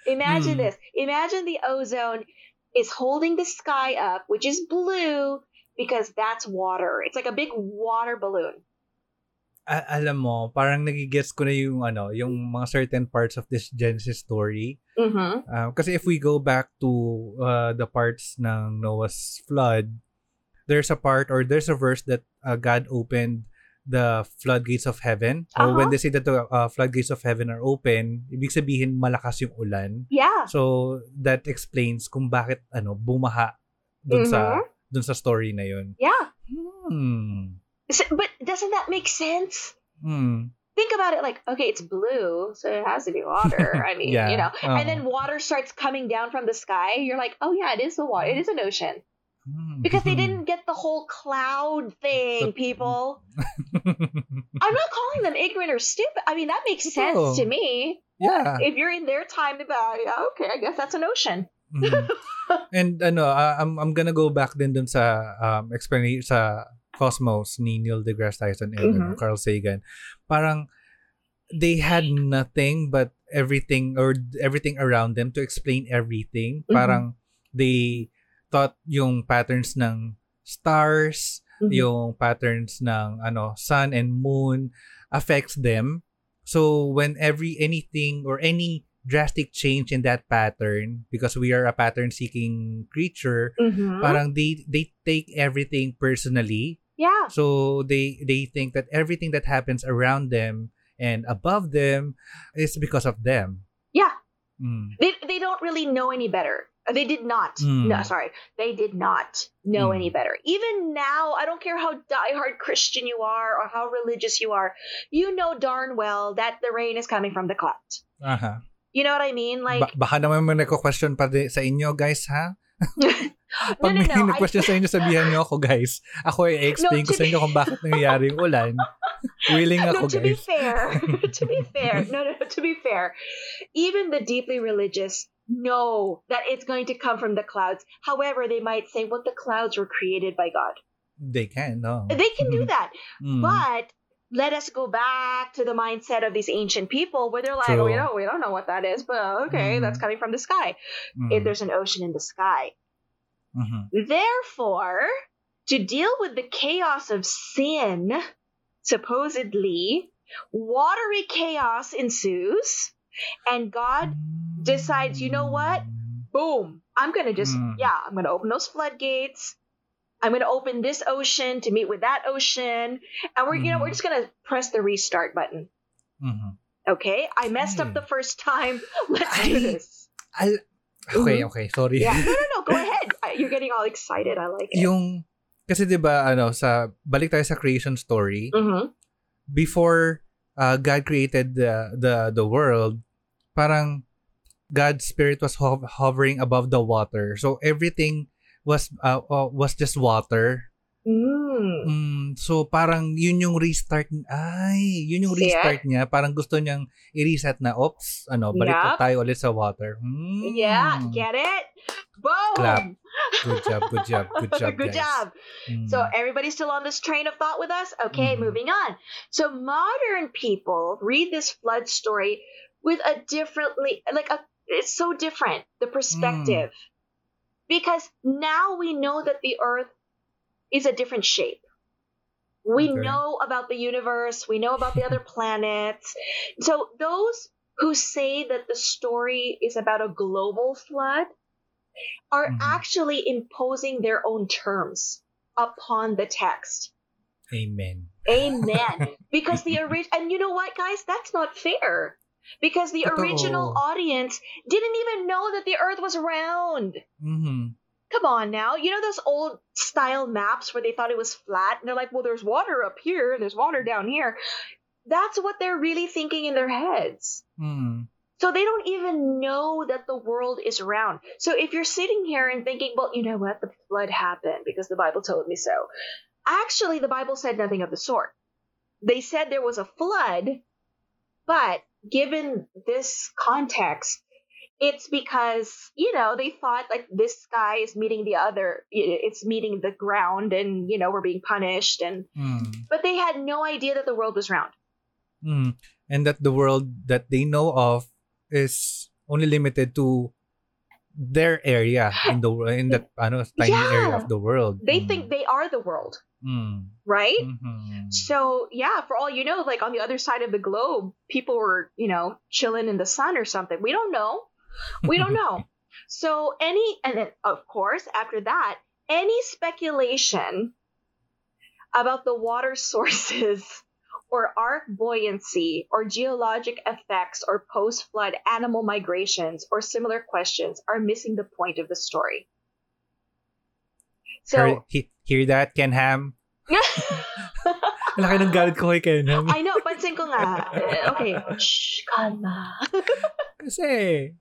Imagine Mm. this. Imagine the ozone is holding the sky up, which is blue because that's water. It's like a big water balloon. A- alam mo, parang nagigets ko na yung ano, yung mga certain parts of this Genesis story. Mm-hmm. Uh, kasi if we go back to uh, the parts ng Noah's flood, there's a part or there's a verse that uh, God opened the floodgates of heaven. Or when Uh-huh. they say that the uh, floodgates of heaven are open, ibig sabihin malakas yung ulan. Yeah. So that explains kung bakit ano bumaha dun sa Mhm. dun sa story na yun. Yeah. Hmm. But doesn't that make sense? Hmm. Think about it like, okay, it's blue, so it has to be water. I mean, Yeah. you know. Oh. And then water starts coming down from the sky. You're like, oh yeah, it is the water. It is an ocean. Hmm. Because they didn't get the whole cloud thing, The- people. I'm not calling them ignorant or stupid. I mean, that makes sense to me. yeah. If you're in their time, yeah, okay, I guess that's an ocean. Mhm. And ano, uh, I'm I'm gonna go back din dun sa um explanation sa Cosmos ni Neil deGrasse Tyson and Mhm. Carl Sagan. Parang they had nothing but everything or everything around them to explain everything. Mhm. Parang they thought yung patterns ng stars, Mhm. yung patterns ng ano sun and moon affects them. So when every anything or any drastic change in that pattern because we are a pattern seeking creature, Mhm. parang they they take everything personally. Yeah. So they they think that everything that happens around them and above them is because of them. Yeah. Mm. They, they don't really know any better. They did not. Mm. No, sorry. They did not know Mm. any better. Even now, I don't care how diehard Christian you are or how religious you are, you know darn well that the rain is coming from the clouds. Aha. You know what I mean? Like, Ba- baka naman may nagko-question pa sa inyo, guys, ha? no, Pag no, may no. I- sa inyo, sabihan nyo ako, guys. Ako ay explain No, ko sa to inyo kung bakit nangyayari yung ulan. Willing no, ako, to be fair, to be fair, no, no, to be fair, even the deeply religious know that it's going to come from the clouds. However, they might say, well, the clouds were created by God. They can, no? They can do that. Mm. But let us go back to the mindset of these ancient people where they're like, True. we don't, we don't know what that is, but okay, Mhm. that's coming from the sky. Mm. If there's an ocean in the sky. Mhm. Therefore, to deal with the chaos of sin, supposedly, watery chaos ensues, and God decides, you know what? boom, I'm going to just, Mm. yeah, I'm going to open those floodgates. I'm going to open this ocean to meet with that ocean. And we're, you know, we're Mhm. just going to press the restart button. Mhm. Okay. I messed up the first time. Let's do this. Al- okay, okay. Sorry. Yeah. No, no, no. Go ahead. You're getting all excited. I like it. yung, kasi 'di ba ano, sa, balik tayo sa creation story, Mm-hmm. before uh, God created the, the, the world, parang God's spirit was hov- hovering above the water. So everything was uh, uh, was just water. Mm. Mm, so parang yun yung restart ay, yun yung restart niya. Parang gusto niyang i-reset na ops, ano, balik Yup. tayo ulit sa water. Mm. Yeah. Get it? Boom. Clap. Good job, good job, good job, Good guys. job. Mm. So everybody's still on this train of thought with us? Okay, Mhm. moving on. So modern people read this flood story with a differently like a it's so different the perspective. Because now we know that the earth is a different shape. We Okay. know about the universe, we know about the other planets. So those who say that the story is about a global flood are Mhm. actually imposing their own terms upon the text. Amen. Amen. because the original, and you know what, guys? That's not fair. Because the Totoo. original audience didn't even know that the earth was round. Mhm. Come on now. You know those old style maps where they thought it was flat? And they're like, well, there's water up here, there's water down here. That's what they're really thinking in their heads. Mm. So they don't even know that the world is round. So if you're sitting here and thinking, well, you know what, the flood happened because the Bible told me so. Actually, the Bible said nothing of the sort. They said there was a flood, but given this context, it's because, you know, they thought like this guy is meeting the other, it's meeting the ground and, you know, we're being punished. And, Mm. but they had no idea that the world was round. Mm. And that the world that they know of is only limited to their area in the in that ano, tiny area of the world. They Mm. think they are the world, Mm. right? Mhm. So yeah, for all you know, like on the other side of the globe, people were, you know, chilling in the sun or something. We don't know. We don't know. so any and then of course, after that, any speculation about the water sources or ark buoyancy or geologic effects or post-flood animal migrations or similar questions are missing the point of the story. So hear, he- hear that, Ken Ham? Ang laki ng galit ko kay Ken Ham. I know, pansin ko nga. Okay, shh, kalma. Kasi,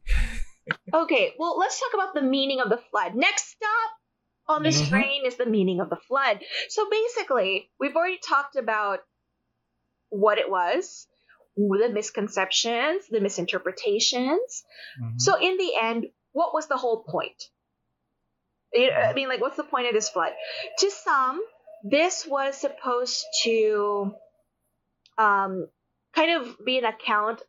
Okay, well, let's talk about the meaning of the flood. Next stop on this Mhm. train is the meaning of the flood. So basically, we've already talked about what it was, the misconceptions, the misinterpretations. Mhm. So in the end, what was the whole point? I mean, like, what's the point of this flood? To some, this was supposed to um, kind of be an account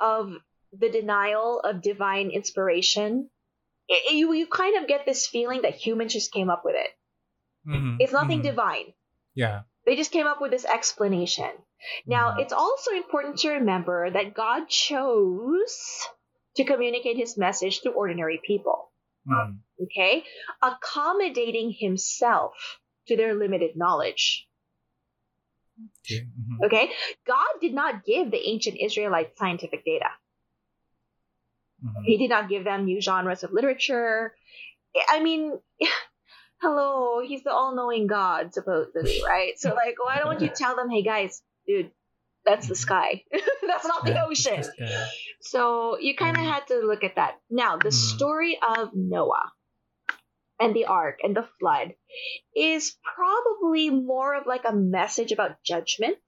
of the denial of divine inspiration. I- you, you kind of get this feeling that humans just came up with it. Mhm. It's nothing Mhm. divine. Yeah. They just came up with this explanation. Now, Mhm. it's also important to remember that God chose to communicate his message through ordinary people, Mhm. Okay? Accommodating himself to their limited knowledge, Okay. Mhm. okay? God did not give the ancient Israelites scientific data. Mhm. He did not give them new genres of literature. I mean, hello, he's the all-knowing God, supposedly, right? So, like, why don't you tell them, hey guys, dude, that's the sky. that's not the ocean. So you kind of Mm. had to look at that. Now, the story of Noah and the ark and the flood is probably more of like a message about judgment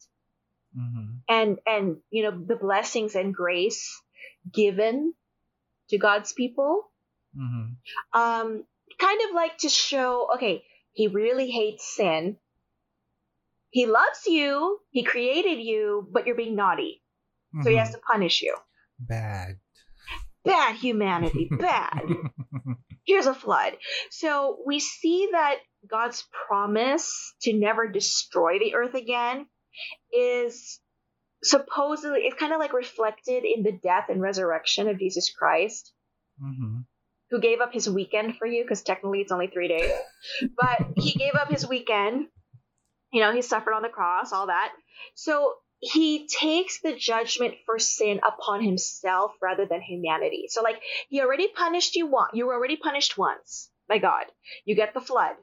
Mhm. and and you know the blessings and grace given to God's people. Mhm. Um, kind of like to show, okay, he really hates sin. He loves you. He created you, but you're being naughty, so he has Mhm. to punish you. Bad. Bad humanity, bad. here's a flood. So we see that God's promise to never destroy the earth again is supposedly it's kind of like reflected in the death and resurrection of Jesus Christ, Mhm. who gave up his weekend for you because technically it's only three days, but he gave up his weekend. You know, he suffered on the cross, all that. So he takes the judgment for sin upon himself rather than humanity. So like he already punished you once. You were already punished once by God. You get the flood.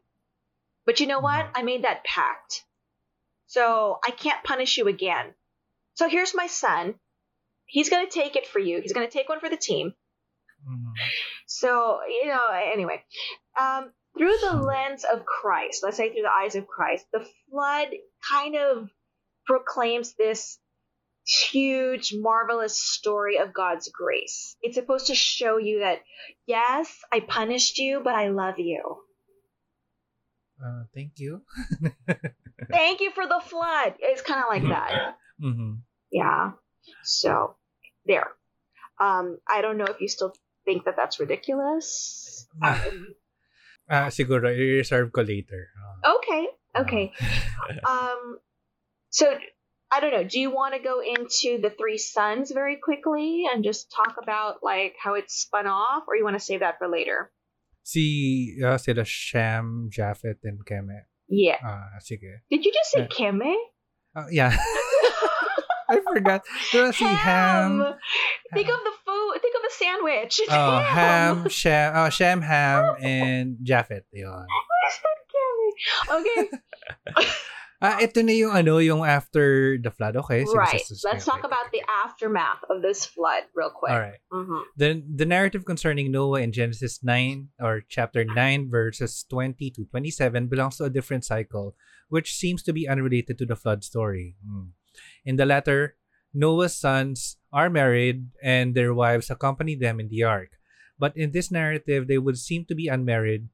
But you know what? I made that pact. So I can't punish you again. So here's my son. He's going to take it for you. He's going to take one for the team. Mhm. So, you know, anyway, um, through the lens of Christ, let's say through the eyes of Christ, the flood kind of proclaims this huge, marvelous story of God's grace. It's supposed to show you that, yes, I punished you, but I love you. Uh, thank you. Thank you for the flood. It's kind of like that. Mhm. Yeah. So, there. Um, I don't know if you still think that that's ridiculous. Um, Ah, siguro i-reserve ko later. Ah. okay. Okay. Um, so I don't know. Do you want to go into the three sons very quickly and just talk about like how it's spun off, or you want to save that for later? si ah, sila Sham, Japheth, and Keme. Yeah. Ah, sige. Did you just say Yeah. Keme? Ah, yeah. I forgot. Diba si Ham? Think of the food. Think of a sandwich. Oh, Ham, Sham, oh, Sham, Ham, and Japheth. Yun. Okay. Ah, ito na yung ano, yung after the flood. Okay. sige, right. sige, sige, Let's talk about the aftermath of this flood real quick. All right. Mhm. The, the narrative concerning Noah in Genesis 9 or chapter 9 verses 20 to 27 belongs to a different cycle which seems to be unrelated to the flood story. Hmm. In the latter, Noah's sons are married and their wives accompany them in the ark. But in this narrative, they would seem to be unmarried,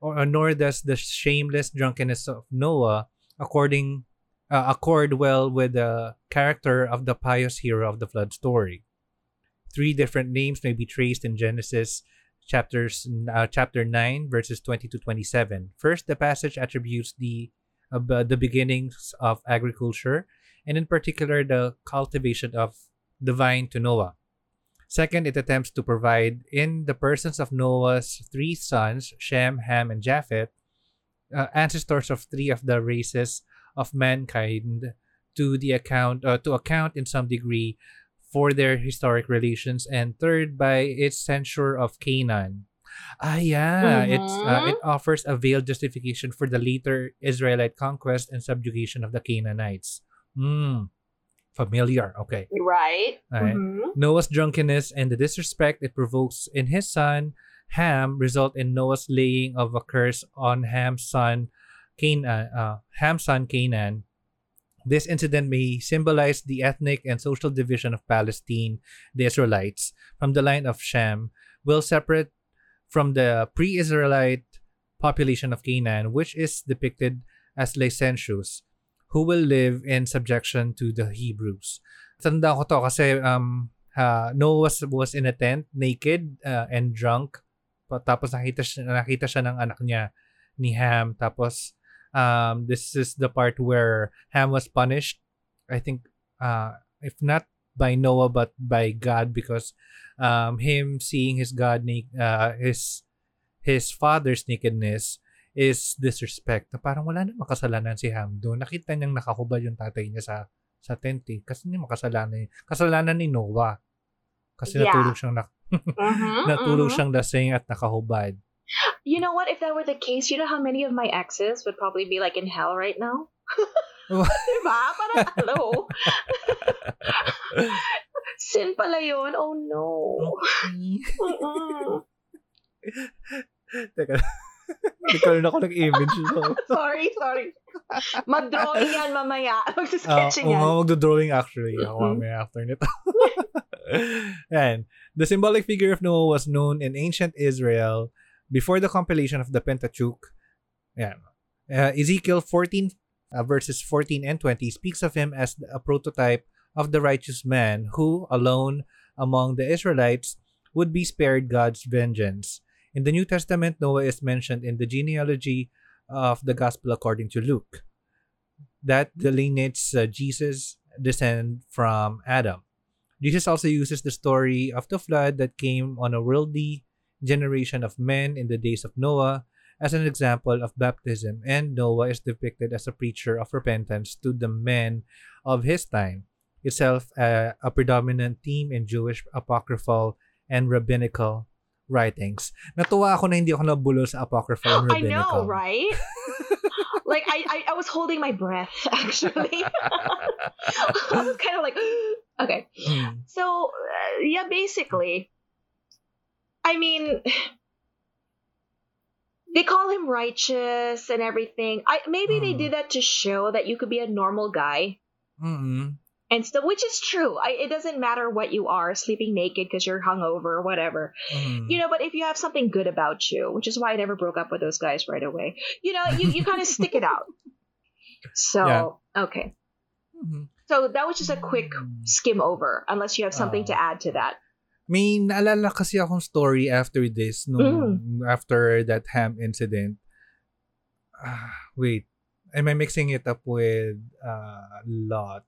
or nor does the shameless drunkenness of Noah according uh, accord well with the character of the pious hero of the flood story three different names may be traced in Genesis chapters uh, chapter 9 verses 20 to 27. First, the passage attributes the uh, the beginnings of agriculture and in particular the cultivation of the vine to Noah. Second, it attempts to provide in the persons of Noah's three sons, Shem, Ham, and Japheth, uh, ancestors of three of the races of mankind to the account uh, to account in some degree for their historic relations and third by its censure of Canaan. Ah yeah, it's uh, Mhm. it offers a veiled justification for the later Israelite conquest and subjugation of the Canaanites. Hmm. Familiar. Okay. Right. Alright. Mhm. Noah's drunkenness and the disrespect it provokes in his son Ham result in Noah's laying of a curse on Ham's son Canaan. Uh, Ham's son Canaan. This incident may symbolize the ethnic and social division of Palestine, the Israelites, from the line of Shem, will separate from the pre-Israelite population of Canaan, which is depicted as licentious, who will live in subjection to the Hebrews. Tanda ko to kasi um, uh, Noah was, was in a tent, naked uh, and drunk. Tapos nakita siya, nakita siya ng anak niya ni Ham. Tapos um, this is the part where Ham was punished. I think uh, if not by Noah but by God because um, him seeing his God na- uh, his his father's nakedness is disrespect. Na parang wala namang kasalanan si Ham doon. Nakita niyang nakahubad yung tatay niya sa sa tent eh. Kasi hindi makasalanan. Kasalanan ni Noah. Kasi Yeah. natulog siyang nak- Mhm, natulog mhm. siyang lasing at nakahubad. You know what? If that were the case, you know how many of my exes would probably be like in hell right now? diba? Parang, hello? Sin pala yun? Oh no. Mm-mm. Teka. Nagkaroon ako ng image. No? sorry, sorry. Mag-drawing yan mamaya. Ah, Mag-sketching oo yan. nga, magdo-drawing actually. Ako Mhm. mamaya after nito. And the symbolic figure of Noah was known in ancient Israel before the compilation of the Pentateuch. Yeah. Uh, Ezekiel 14 uh, verses 14 and 20 speaks of him as a prototype of the righteous man who alone among the Israelites would be spared God's vengeance. In the New Testament, Noah is mentioned in the genealogy of the Gospel according to Luke. That delineates uh, Jesus' descent from Adam. Jesus also uses the story of the flood that came on a worldly generation of men in the days of Noah as an example of baptism, and Noah is depicted as a preacher of repentance to the men of his time, itself uh, a predominant theme in Jewish apocryphal and rabbinical writings. Natuwa ako na hindi ako nabulol sa apocryphal and I know, right? like I, I, I was holding my breath actually. I was kind of like, okay. Mm. So uh, yeah, basically, I mean, they call him righteous and everything. I maybe they Mm. did that to show that you could be a normal guy Mm-mm. and still, which is true. I, it doesn't matter what you are, sleeping naked because you're hungover or whatever. Mm. You know, but if you have something good about you, which is why I never broke up with those guys right away, you know, you, you kind of stick it out. So, Yeah. okay. Mhm. So that was just a quick Mm. skim over, unless you have something to Ah. add to that. May naalala kasi akong story after this, nung after that ham incident. Ah, wait. Am I mixing it up with uh, Lot?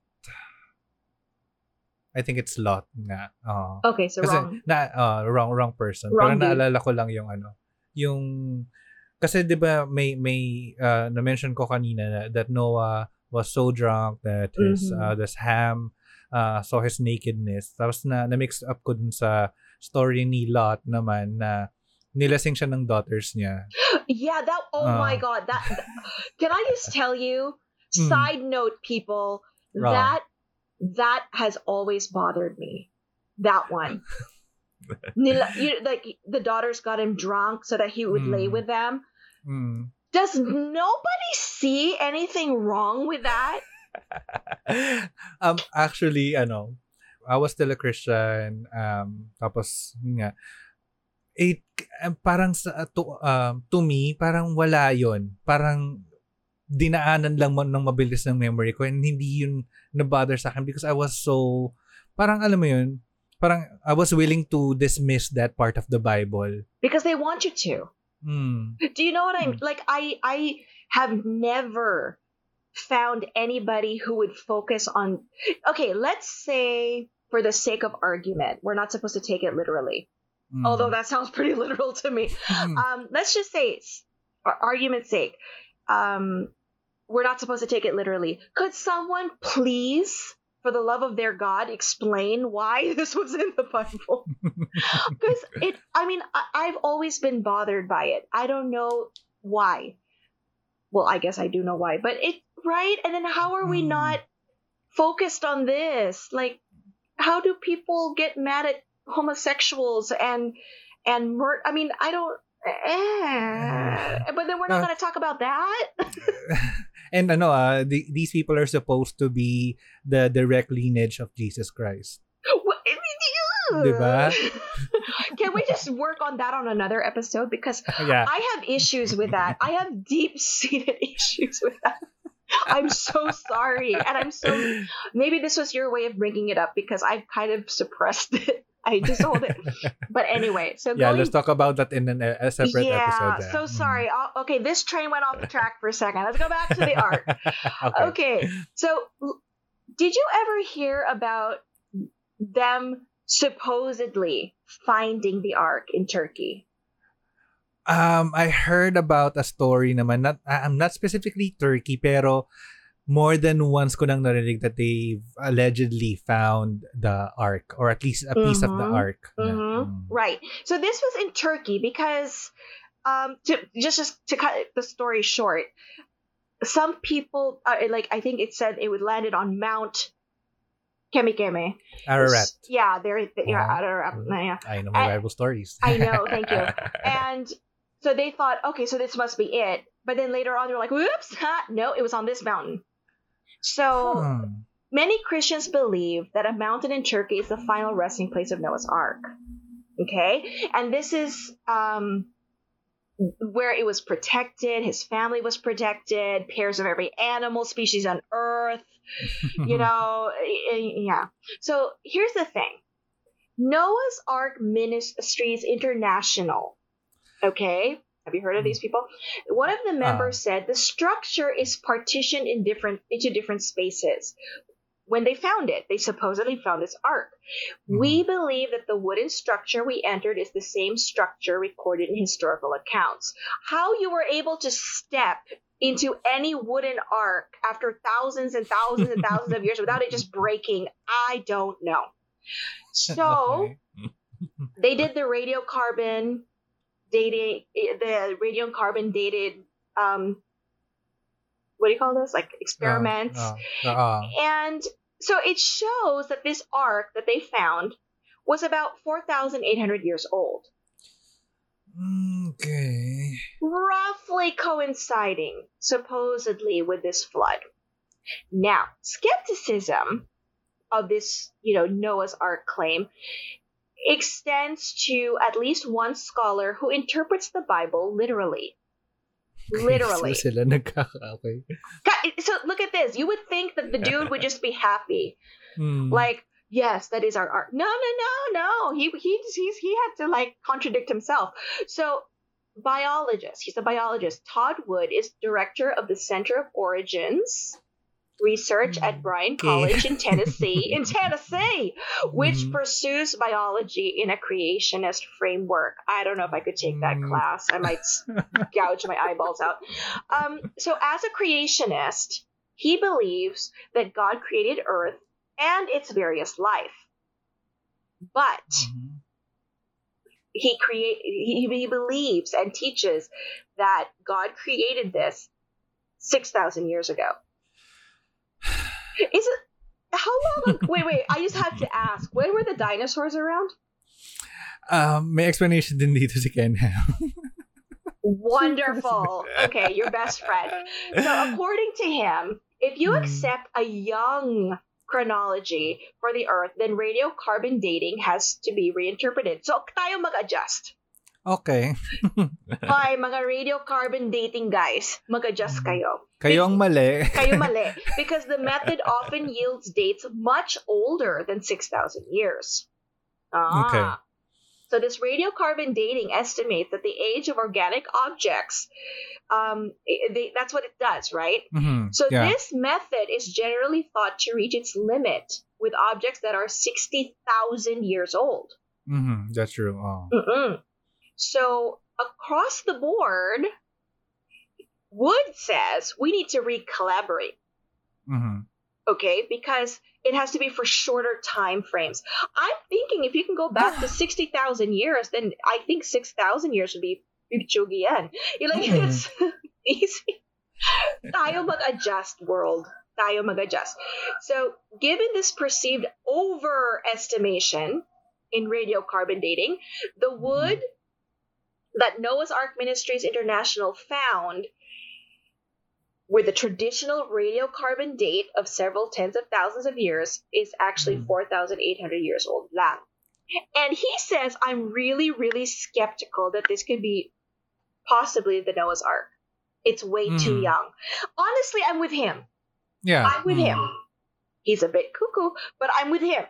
I think it's Lot nga. Oo. Okay, so kasi, wrong. Na, uh, wrong, wrong person. Wrong Pero naalala ko lang yung ano, yung, kasi di ba may, may, uh, na-mention ko kanina na, that Noah was so drunk that his, Mhm. uh, this ham, uh, saw his nakedness. Tapos na, na-mix up ko dun sa story ni Lot naman na nilasing siya ng daughters niya. Yeah, that. Oh Ah. my god, that. that- can I just tell you? Mm. Side note, people, Wrong. that that has always bothered me. That one. Nila, you, like the daughters got him drunk so that he would lay Mm. with them. Mm. Does nobody see anything wrong with that? um, actually, ano, I was still a Christian. Um, tapos, nga, it, um, parang sa, to, um, to me, parang wala yon Parang, dinaanan lang mo ng mabilis ng memory ko and hindi yun na-bother sa akin because I was so, parang alam mo yun, parang I was willing to dismiss that part of the Bible. Because they want you to. Hmm. Do you know what I'm Hmm. like? I I have never found anybody who would focus on. Okay, let's say for the sake of argument, we're not supposed to take it literally. Hmm. Although that sounds pretty literal to me. Hmm. Um, let's just say, for argument's sake, um, we're not supposed to take it literally. Could someone please, for the love of their God, explain why this was in the Bible? Because it, I mean, I, I've always been bothered by it. I don't know why. Well, I guess I do know why, but it, right? And then how are we Hmm. not focused on this? Like, how do people get mad at homosexuals and and mur- I mean, I don't. Eh, but then we're not Uh, going to talk about that. And ano ah, the, these people are supposed to be the direct lineage of Jesus Christ. What- Diba? Can we just work on that on another episode? Because Yeah. I have issues with that. I have deep seated issues with that. I'm so sorry. And I'm so. Maybe this was your way of bringing it up because I've kind of suppressed it. I just hold it. But anyway, so yeah, going let's talk about that in an, a separate yeah, episode. so yeah. sorry. Uh, okay, this train went off the track for a second. Let's go back to the ark. okay. Okay, so did you ever hear about them supposedly finding the ark in Turkey? Um, I heard about a story naman, not, I'm not specifically Turkey, pero more than once ko nang narinig that they've allegedly found the ark, or at least a piece of the Mhm. ark. Mhm. mm. Right. So this was in Turkey because, um, to just just to cut the story short, some people uh, like I think it said it would landed on Mount Kemikeme. Ararat. Yeah, there. Yeah, Wow. Ararat. Yeah. I know my I- Bible stories. I know, thank you. And so they thought, okay, so this must be it. But then later on, they're like, whoops, ha, no, it was on this mountain. So Hmm. many Christians believe that a mountain in Turkey is the final resting place of Noah's Ark. Okay? And this is um, where it was protected, his family was protected, pairs of every animal species on earth, you know, yeah. So here's the thing Noah's Ark Ministries International. Okay. Have you heard of hmm. these people? One of the uh. members said the structure is partitioned in different into different spaces. When they found it, they supposedly found this ark. Hmm. We believe that the wooden structure we entered is the same structure recorded in historical accounts. How you were able to step into any wooden ark after thousands and thousands and thousands of years without it just breaking, I don't know. So they did the radiocarbon dating, the radiocarbon dated, um, what do you call this? Like experiments. Uh, uh, uh, And so it shows that this ark that they found was about 4,800 years old, okay. roughly coinciding supposedly with this flood. Now, skepticism of this, you know, Noah's Ark claim extends to at least one scholar who interprets the Bible literally. Literally. So sila okay. So look at this. You would think that the dude would just be happy. Hmm. like yes that is our ark no no no no he he he's, he had to like contradict himself so biologist he's a biologist todd wood is director of the center of origins research at bryan college in tennessee in tennessee which Mhm. pursues biology in a creationist framework i don't know if i could take that Mm. class i might gouge my eyeballs out um, so as a creationist he believes that god created earth and its various life. But Mhm. he create he, he believes and teaches that God created this 6,000 years ago. Is it how long? ag- wait, wait. I just have to ask. When were the dinosaurs around? Um, may explanation din dito si Ken Ham. Wonderful. Okay, your best friend. So, according to him, if you Hmm. accept a young chronology for the Earth, then radiocarbon dating has to be reinterpreted. So, tayo mag-adjust. Okay. Hi, mga radiocarbon dating guys. Mag-adjust kayo. Kayo ang mali. Kayo mali. Because the method often yields dates much older than 6,000 years. Ah. Okay. So this radiocarbon dating estimates that the age of organic objects, um, they, that's what it does, right? Mhm, So yeah. this method is generally thought to reach its limit with objects that are 60,000 years old. Mhm, that's true. Oh. Mm-mm. So across the board, Wood says we need to recollaborate. Mhm. okay because it has to be for shorter time frames i'm thinking if you can go back to 60,000 years then i think 6,000 years would be Pichugian. You're like Mhm. it's easy tayo mag-adjust world tayo mag-adjust so given this perceived overestimation in radiocarbon dating the wood that Noah's Ark Ministries International found with a traditional radiocarbon date of several tens of thousands of years is actually Mm. 4,800 years old lang. And he says, I'm really, really skeptical that this could be possibly the Noah's Ark. It's way too Mhm. young. Honestly, I'm with him. Yeah. I'm with him. mhm. He's a bit cuckoo, but I'm with him.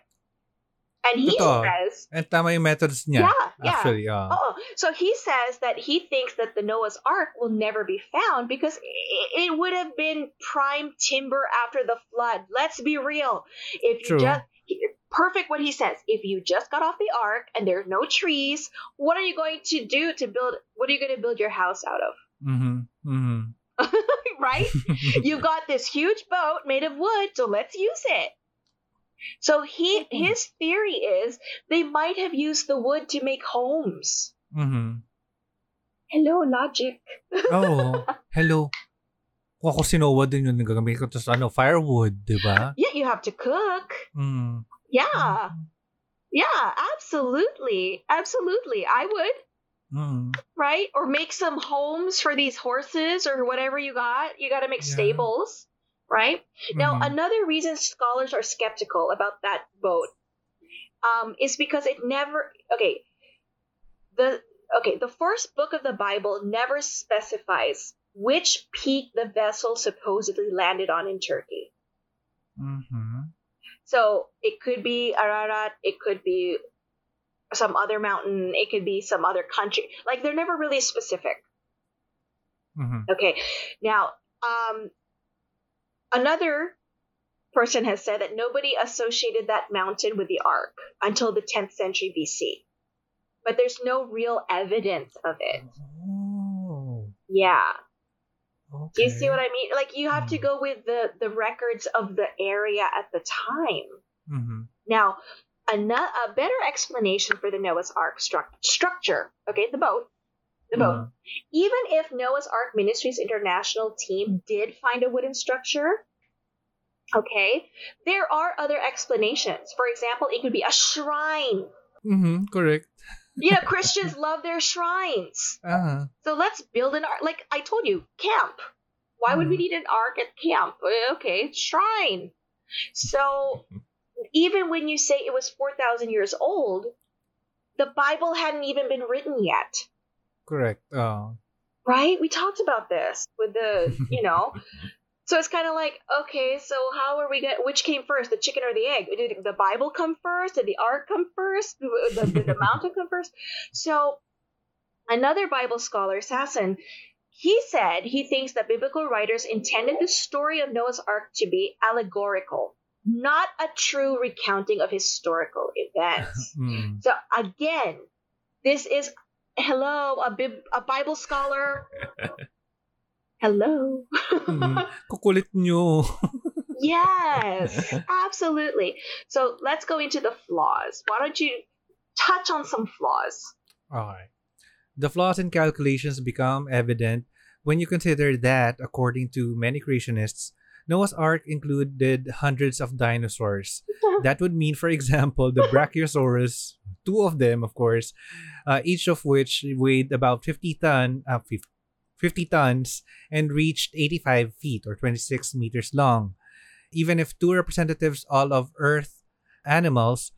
And he Totoo. says, And tama yung methods niya. yeah, yeah. Actually, uh, so he says that he thinks that the Noah's Ark will never be found because it would have been prime timber after the flood. Let's be real. If you True. just perfect what he says. If you just got off the ark and there's no trees, what are you going to do to build what are you going to build your house out of? Mm-hmm. Mm-hmm. right? You've got this huge boat made of wood, so let's use it. So he his theory is they might have used the wood to make homes. Mhm. Hello, logic. Oh, hello. Kung ako si Noah din yun, gagamit ko sa ano, firewood, di ba? Yeah, you have to cook. Mm. Yeah. Yeah, absolutely. Absolutely. I would, Mm. right? Or make some homes for these horses or whatever you got. You got to make Yeah. stables, right? Now, Mhm. another reason scholars are skeptical about that boat um, is because it never. Okay, the okay the first book of the Bible never specifies which peak the vessel supposedly landed on in Turkey. Mhm. So it could be Ararat, it could be some other mountain, it could be some other country. Like they're never really specific. Mhm. Okay. Now, um, another person has said that nobody associated that mountain with the ark until the 10th century BC. But there's no real evidence of it. Oh. Yeah. Okay. Do you see what I mean? Like you have to go with the the records of the area at the time. Mhm. Now, a, a better explanation for the Noah's Ark struc- structure, okay, the boat, the. Mhm. Even if Noah's Ark Ministries International team did find a wooden structure, okay, there are other explanations. For example, it could be a shrine. Mm-hmm, correct. You know, Christians love their shrines. Ah. So let's build an ark. Like I told you, camp. Why would we Mhm. need an ark at camp? Uh, Okay, shrine. So even when you say it was 4,000 years old, the Bible hadn't even been written yet. Correct. Oh. Right? We talked about this with the, you know. so it's kind of like, okay, so how are we going to, which came first, the chicken or the egg? Did the Bible come first? Did the ark come first? Did the, the mountain come first? So another Bible scholar, Sasson, he said he thinks that biblical writers intended the story of Noah's Ark to be allegorical, not a true recounting of historical events. Mm. So again, this is hello a bib, a Bible scholar. hello. Mm. Kukulit nyo. yes, absolutely. So let's go into the flaws. Why don't you touch on some flaws? All right. The flaws in calculations become evident when you consider that, according to many creationists, Noah's Ark included hundreds of dinosaurs. That would mean, for example, the Brachiosaurus, two of them, of course, uh, each of which weighed about 50 ton, uh, 50 tons and reached 85 feet or 26 meters long. Even if two representatives all of Earth animals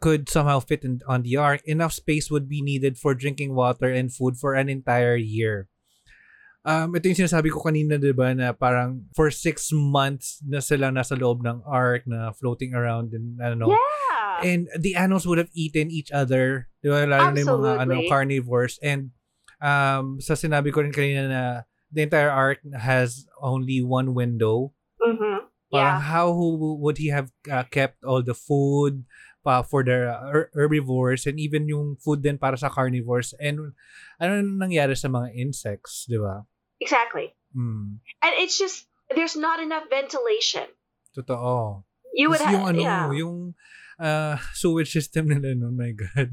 could somehow fit in, on the ark, enough space would be needed for drinking water and food for an entire year. Um, ito yung sinasabi ko kanina, di ba, na parang for six months na sila nasa loob ng ark na floating around and ano. Yeah. And the animals would have eaten each other. Di ba? Lalo na yung mga ano, carnivores. And um, sa sinabi ko rin kanina na the entire ark has only one window. Mm-hmm. Parang Yeah. how would he have uh, kept all the food pa for the her- herbivores and even yung food din para sa carnivores and ano nangyari sa mga insects, di ba? Exactly. Mm, And it's just there's not enough ventilation. totoo. You would have yung ano, yeah. yung uh, sewage system nila no, my god.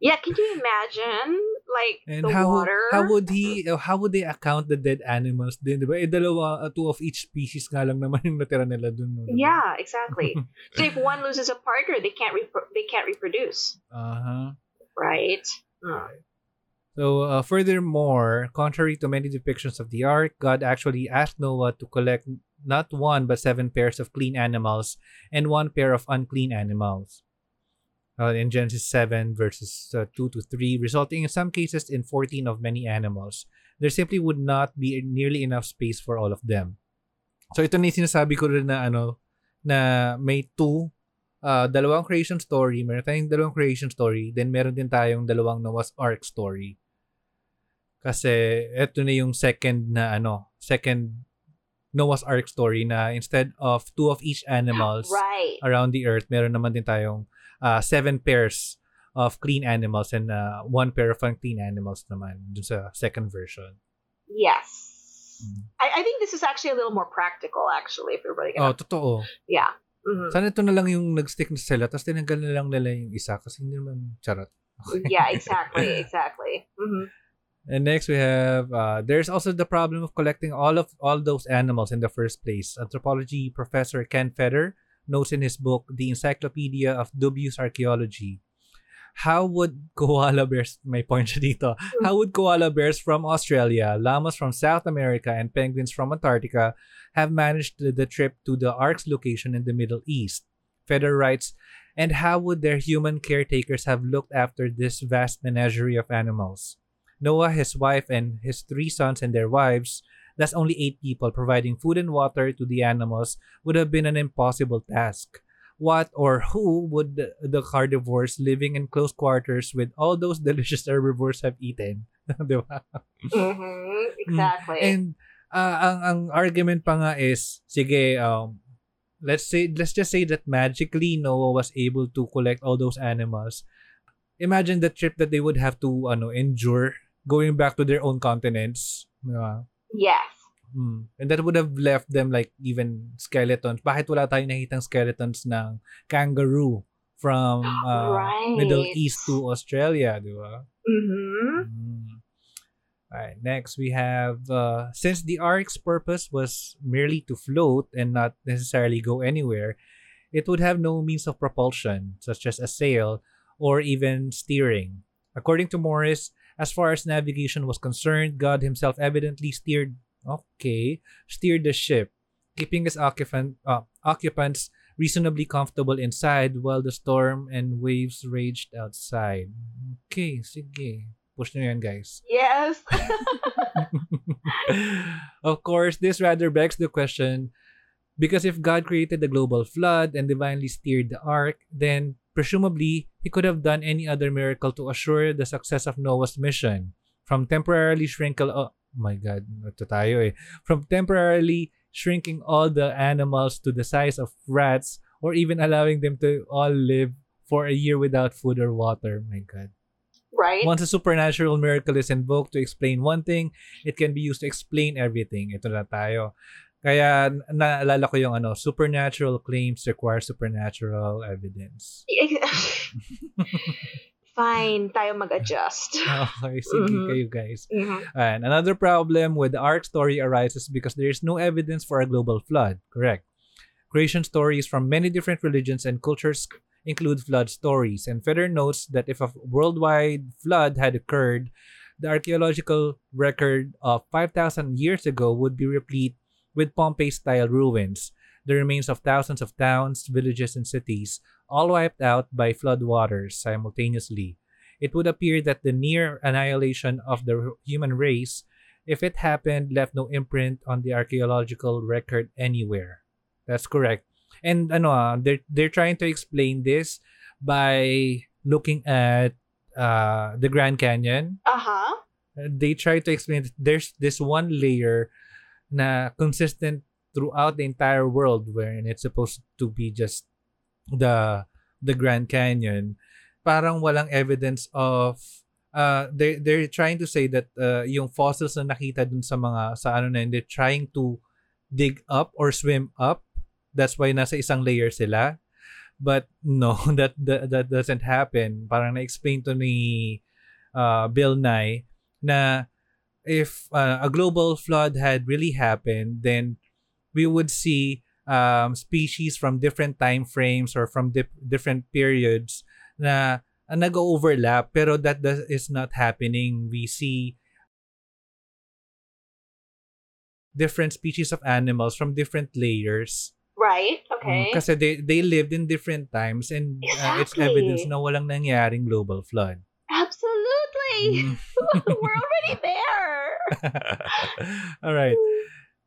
yeah, can you imagine like And the how water? how would he how would they account the dead animals din, 'di ba? Eh dalawa uh, two of each species nga lang naman yung natira nila dun. No? Yeah, exactly. so if one loses a partner, they can't repro- they can't reproduce, Uh-huh. right? Mm. So, uh, furthermore, contrary to many depictions of the ark, God actually asked Noah to collect not one but seven pairs of clean animals and one pair of unclean animals. Uh, in Genesis 7, verses uh, 2 to 3, resulting in some cases in 14 of many animals. There simply would not be nearly enough space for all of them. So, ito na sinasabi ko rin na ano, na may two, uh, dalawang creation story, meron tayong dalawang creation story, then meron din tayong dalawang Noah's Ark story. Kasi ito na yung second na ano, second Noah's Ark story na instead of two of each animals Right. around the earth, meron naman din tayong uh, seven pairs of clean animals and uh, one pair of unclean animals naman dun sa second version. Yes. Mm. I, I think this is actually a little more practical, actually, if we're really Oh, gonna. totoo. Yeah. Mhm. Sana ito na lang yung nag-stick na sila tapos tinanggal na lang nila yung isa kasi hindi naman charot. Yeah, exactly, exactly. hmm And next we have uh, there's also the problem of collecting all of all those animals in the first place. Anthropology professor Ken Feder notes in his book The Encyclopedia of Dubious Archaeology. How would koala bears may point siya dito. How would koala bears from Australia, llamas from South America, and penguins from Antarctica have managed the, the trip to the Ark's location in the Middle East? Feder writes, and how would their human caretakers have looked after this vast menagerie of animals? Noah, his wife, and his three sons and their wives, that's only eight people providing food and water to the animals, would have been an impossible task. What or who would the, the carnivores living in close quarters with all those delicious herbivores have eaten? Di ba? hmm Exactly. And uh, ang ang argument pa nga is sige um let's say let's just say that magically Noah was able to collect all those animals. Imagine the trip that they would have to ano endure going back to their own continents. Di ba? yes. Hmm. And that would have left them like even skeletons. Bakit wala tayong nakitang skeletons ng kangaroo from uh, Right. Middle East to Australia, di ba? hmm Mm. Alright, next we have uh, since the ark's purpose was merely to float and not necessarily go anywhere, it would have no means of propulsion, such as a sail or even steering. According to Morris, as far as navigation was concerned, God himself evidently steered okay, steered the ship, keeping his occupant uh, occupants reasonably comfortable inside while the storm and waves raged outside. Okay, sige. Push nyo yan, guys. Yes. of course, this rather begs the question because if God created the global flood and divinely steered the ark, then presumably he could have done any other miracle to assure the success of Noah's mission. From temporarily shrinkle oh my god, ito tayo eh. From temporarily shrinking all the animals to the size of rats or even allowing them to all live for a year without food or water. My god. right. Once a supernatural miracle is invoked to explain one thing, it can be used to explain everything. Ito na tayo. Kaya naalala ko yung ano, supernatural claims require supernatural evidence. fine tayo mag-adjust. Okay, sige Mhm. kayo guys. Mhm. And another problem with the ark story arises because there is no evidence for a global flood. Correct. Creation stories from many different religions and cultures include flood stories, and Feder notes that if a worldwide flood had occurred, the archaeological record of 5,000 years ago would be replete with Pompeii-style ruins, the remains of thousands of towns, villages, and cities, all wiped out by flood waters simultaneously. It would appear that the near annihilation of the human race, if it happened, left no imprint on the archaeological record anywhere. That's correct. And ano, ah, they're they're trying to explain this by looking at uh, the Grand Canyon. Uh-huh. Uh, They try to explain that there's this one layer na consistent throughout the entire world wherein it's supposed to be just the the Grand Canyon. Parang walang evidence of uh they they're trying to say that uh, yung fossils na nakita dun sa mga sa ano na yun, they're trying to dig up or swim up that's why nasa isang layer sila but no that that, that doesn't happen parang na-explain to ni uh, Bill Nye na if uh, a global flood had really happened then we would see um, species from different time frames or from dip- different periods na uh, nag-overlap pero that does, is not happening we see different species of animals from different layers Right. Mm, Okay. kasi they they lived in different times and uh, it's evidence na walang nangyaring global flood Mm. We're already there. All right.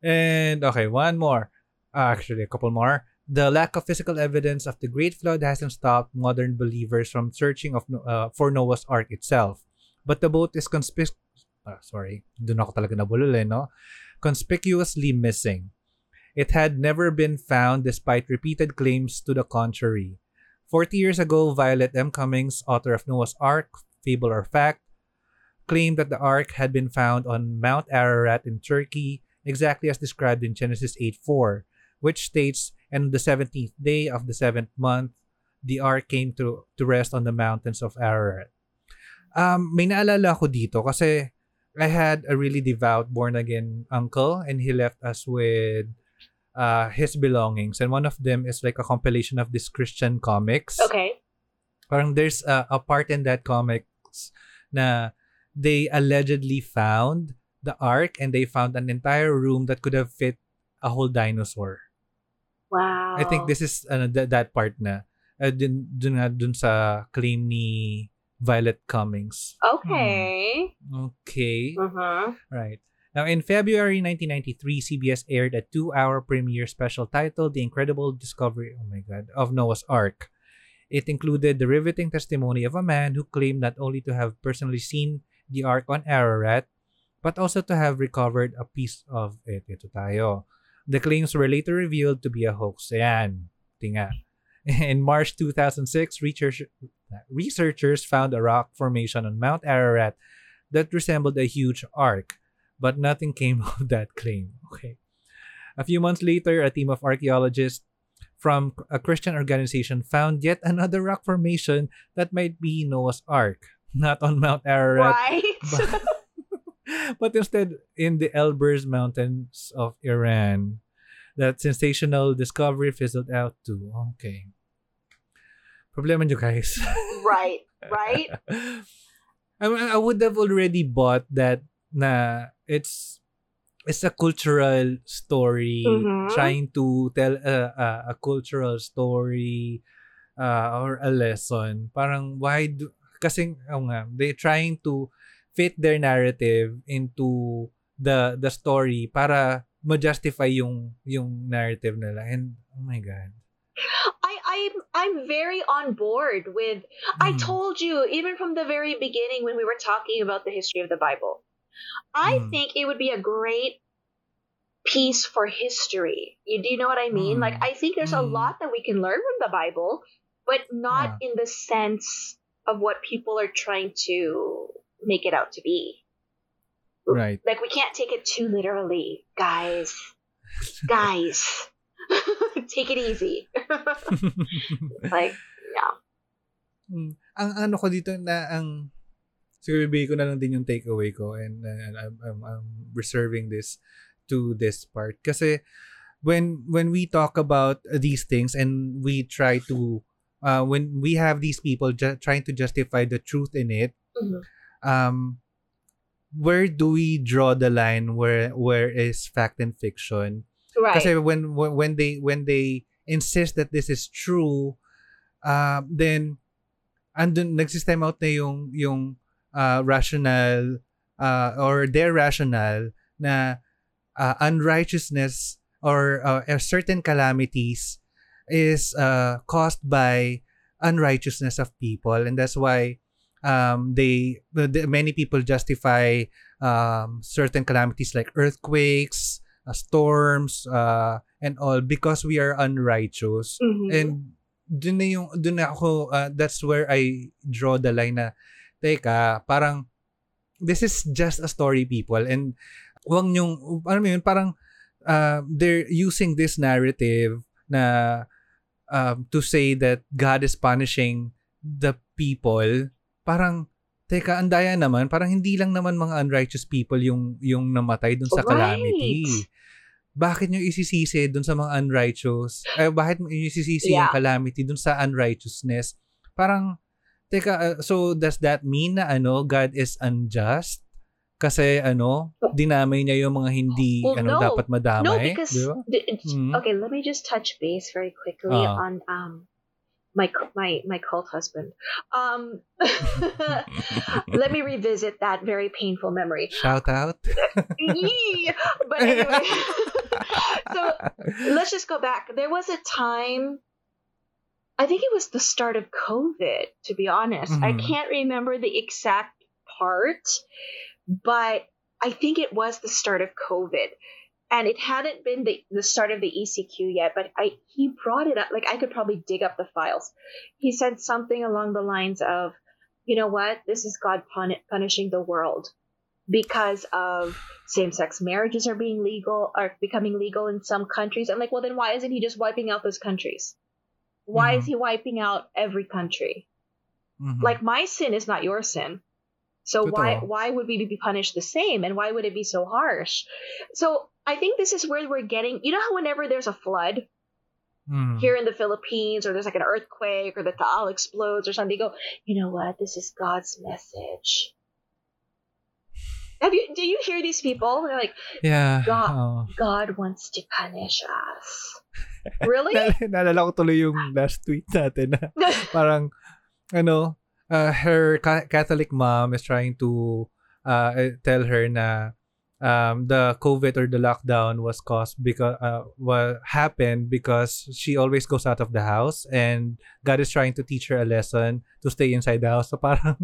And okay, one more. Uh, actually, a couple more. The lack of physical evidence of the Great Flood hasn't stopped modern believers from searching of uh, for Noah's Ark itself. But the boat is conspic- uh, sorry, doon ako talaga nabulol eh, no? Conspicuously missing. It had never been found despite repeated claims to the contrary. 40 years ago, Violet M. Cummings, author of Noah's Ark, Fable or Fact, claimed that the ark had been found on Mount Ararat in Turkey, exactly as described in Genesis 8:4, which states, "And on the seventeenth day of the seventh month, the ark came to to rest on the mountains of Ararat." Um, may naalala ako dito kasi I had a really devout born again uncle, and he left us with uh, his belongings, and one of them is like a compilation of these Christian comics Okay. parang there's a, a part in that comics na they allegedly found the ark and they found an entire room that could have fit a whole dinosaur. Wow. I think this is ano, th- that part na uh, dun, dun, dun sa claim ni Violet Cummings. Okay. Okay. Mm-hmm. Right. Now, in February 1993, CBS aired a two-hour premiere special titled "The Incredible Discovery." Oh my God, of Noah's Ark. It included the riveting testimony of a man who claimed not only to have personally seen the Ark on Ararat, but also to have recovered a piece of it. Ito tayo. The claims were later revealed to be a hoax. Ayan. Tinga. In March 2006, research, researchers found a rock formation on Mount Ararat that resembled a huge ark, but nothing came of that claim. Okay. A few months later, a team of archaeologists from a Christian organization found yet another rock formation that might be Noah's Ark, not on Mount Ararat, Right. but, but instead in the Elburz Mountains of Iran. That sensational discovery fizzled out too. Okay. Problema nyo guys. right. Right. I, mean, I would have already bought that na it's it's a cultural story Mhm. trying to tell a, a, a cultural story uh, or a lesson. Parang why do kasi oh nga, they trying to fit their narrative into the the story para ma-justify yung yung narrative nila and oh my god. I, I'm I'm very on board with I Mm. told you, even from the very beginning when we were talking about the history of the Bible, I Mm. think it would be a great piece for history. You, do you know what I mean? Mm. Like, I think there's a Mm. lot that we can learn from the Bible, but not in the sense of what people are trying to make it out to be. Right. Like, we can't take it too literally, guys. guys, take it easy. like, yeah. Mm. ang ano ko dito na ang siguro bibigay ko na lang din yung takeaway ko and, and I'm, I'm, I'm reserving this to this part kasi when when we talk about these things and we try to uh, when we have these people ju- trying to justify the truth in it Mhm. um where do we draw the line where where is fact and fiction Right. kasi when when when they when they insist that this is true uh, then andun nagsistem out na yung yung uh, rational uh, or their rational na uh, unrighteousness or uh, certain calamities is uh, caused by unrighteousness of people. And that's why um, they the, many people justify um, certain calamities like earthquakes uh, storms uh, and all because we are unrighteous. Mhm. and dun na yung dun na ako uh, that's where I draw the line na teka parang this is just a story people. And wag nyong ano mo yun parang uh, they're using this narrative na um, to say that God is punishing the people parang teka andaya naman parang hindi lang naman mga unrighteous people yung yung namatay dun sa Right. calamity bakit nyo isisisi dun sa mga unrighteous? Eh, bakit mo isisisi yung Yeah. calamity dun sa unrighteousness? Parang, teka, uh, so does that mean na ano, God is unjust? Kasi ano, dinamay niya yung mga hindi Well, ano no. dapat madamay, no, because di ba? the- it's- Mhm. okay. Let me just touch base very quickly Ah. on um my my my cult husband. Um, let me revisit that very painful memory. Shout out. But anyway, so let's just go back. There was a time. I think it was the start of COVID. To be honest, I Mhm. can't remember the exact part, but I think it was the start of COVID. And it hadn't been the, the start of the ECQ yet, but I he brought it up. Like I could probably dig up the files. He said something along the lines of, "You know what? This is God pun- punishing the world because of same-sex marriages are being legal, are becoming legal in some countries." I'm like, well, then why isn't he just wiping out those countries? Why is he wiping out every country? Mhm. like my sin is not your sin so why why would we be punished the same and why would it be so harsh so i think this is where we're getting you know how whenever there's a flood Mhm. here in the philippines or there's like an earthquake or the taal explodes or something they go you know what this is god's message have you do you hear these people they're like yeah. God. oo. god wants to punish us really Na- naalala ko tuloy yung last tweet natin na parang ano uh, her ca- Catholic mom is trying to uh, eh, tell her na um, the COVID or the lockdown was caused because uh, what happened because she always goes out of the house and God is trying to teach her a lesson to stay inside the house. So parang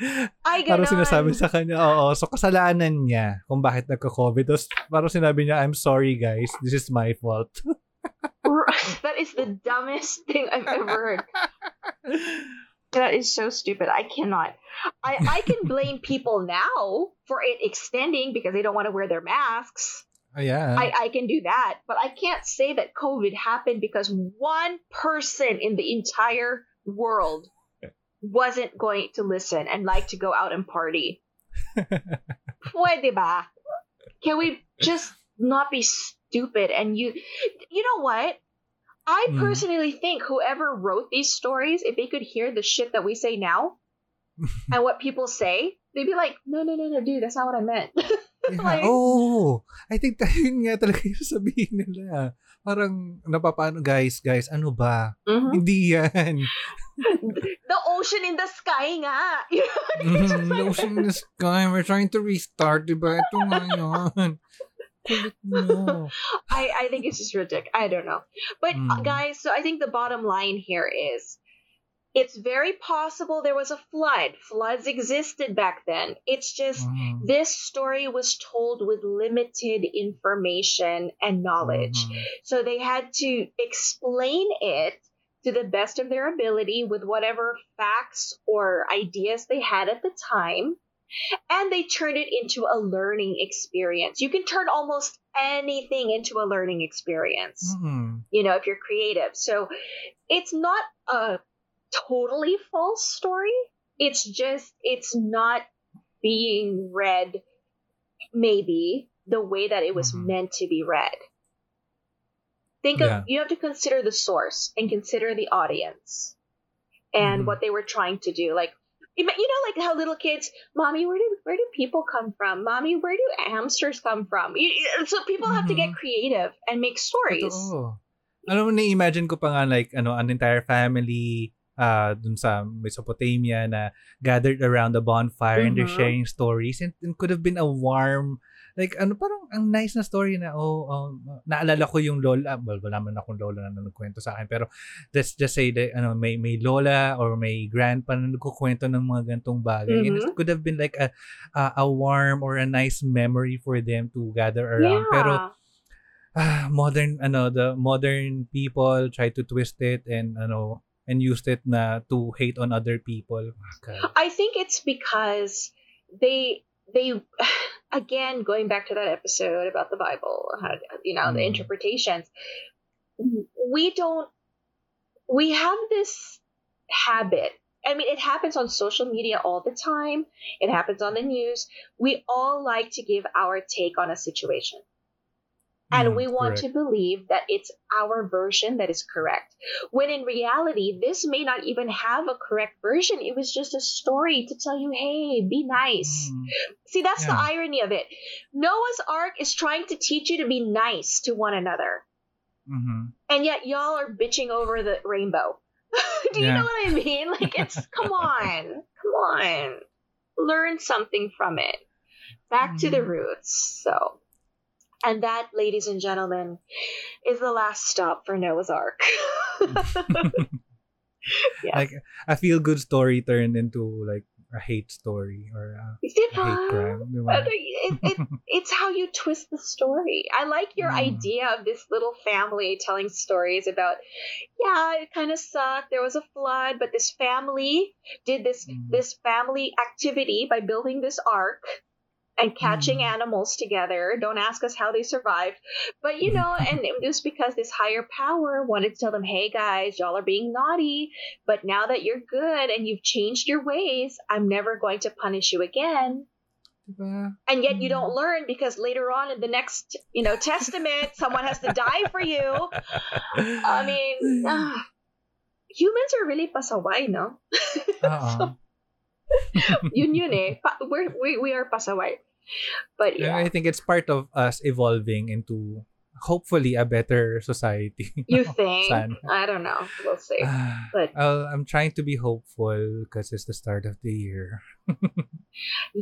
ay parang sinasabi sa kanya, oo, so kasalanan niya kung bakit nagka-COVID. Tapos parang sinabi niya, I'm sorry guys, this is my fault. that is the dumbest thing i've ever heard That is so stupid. I cannot. I, I can blame people now for it extending because they don't want to wear their masks. Oh, yeah. I, I can do that. But I can't say that COVID happened because one person in the entire world wasn't going to listen and like to go out and party. Pwede ba? Can we just not be stupid and you you know what? I Mm. personally think whoever wrote these stories, if they could hear the shit that we say now and what people say, they'd be like, no, no, no, no, dude, that's not what I meant. Yeah. Like- oh, I think that yun nga talaga yung sabihin nila. Parang napapano, guys, guys, ano ba? Mhm. Hindi yan. The ocean in the sky nga. Mm, the ocean in the sky, we're trying to restart, diba? Ito nga yun. Kulit. I, I think it's just ridiculous. I don't know. But Mm. guys, so I think the bottom line here is it's very possible there was a flood. Floods existed back then. It's just Mhm. this story was told with limited information and knowledge. Mhm. So they had to explain it to the best of their ability with whatever facts or ideas they had at the time. And they turned it into a learning experience. You can turn almost anything into a learning experience, Mhm. you know, if you're creative. So it's not a totally false story. It's just it's not being read maybe the way that it was Mhm. meant to be read. Think Yeah. of you have to consider the source and consider the audience and Mhm. what they were trying to do. Like you know, like how little kids, mommy, where do where do people come from? Mommy, where do hamsters come from? So people have to get Mhm. creative and make stories. Totoo. Alam mo, na-imagine ko pa nga like, ano, an entire family uh, dun sa Mesopotamia na gathered around the bonfire and they're Mhm. sharing stories and it could have been a warm, like, ano, parang ang nice na story na, oh, um, naalala ko yung lola, well, wala man akong lola na nagkwento sa akin, pero let's just say that, ano, may, may lola or may grandpa na nagkukwento ng mga gantong bagay. And it Mhm. could have been like a, a, a warm or a nice memory for them to gather around. yeah. Pero, ah, modern ano the modern people try to twist it and ano and used it na to hate on other people. God. I think it's because they they again going back to that episode about the Bible, how, you know, the Mm. interpretations. We don't we have this habit. I mean, it happens on social media all the time. It happens on the news. We all like to give our take on a situation. And Mm, we want correct. to believe that it's our version that is correct. When in reality, this may not even have a correct version. It was just a story to tell you, hey, be nice. Mm. See, that's the irony of it. Noah's Ark is trying to teach you to be nice to one another. Mhm. And yet y'all are bitching over the rainbow. Do you know what I mean? Like, it's, come on, come on. Learn something from it. Back to the Mhm. roots. So, and that, ladies and gentlemen, is the last stop for Noah's Ark. Yes. Like a feel good story turned into like a hate story or a, a hate crime. di ba? But it, it, it's how you twist the story. I like your Mm. idea of this little family telling stories about, yeah, it kind of sucked. There was a flood, but this family did this Mm. this family activity by building this ark and catching Mm. animals together. Don't ask us how they survived, but you know, and it was because this higher power wanted to tell them, "Hey guys, y'all are being naughty, but now that you're good and you've changed your ways, I'm never going to punish you again." Diba? and yet you Mm. don't learn because later on in the next you know testament someone has to die for you i mean ah, humans are really pasaway no Oo. yun yun eh. Pa- we're, we, we are pasaway. But yeah. I think it's part of us evolving into hopefully a better society. you think? Sana. i don't know. We'll see. Ah, But- I'll- I'm trying to be hopeful because it's the start of the year.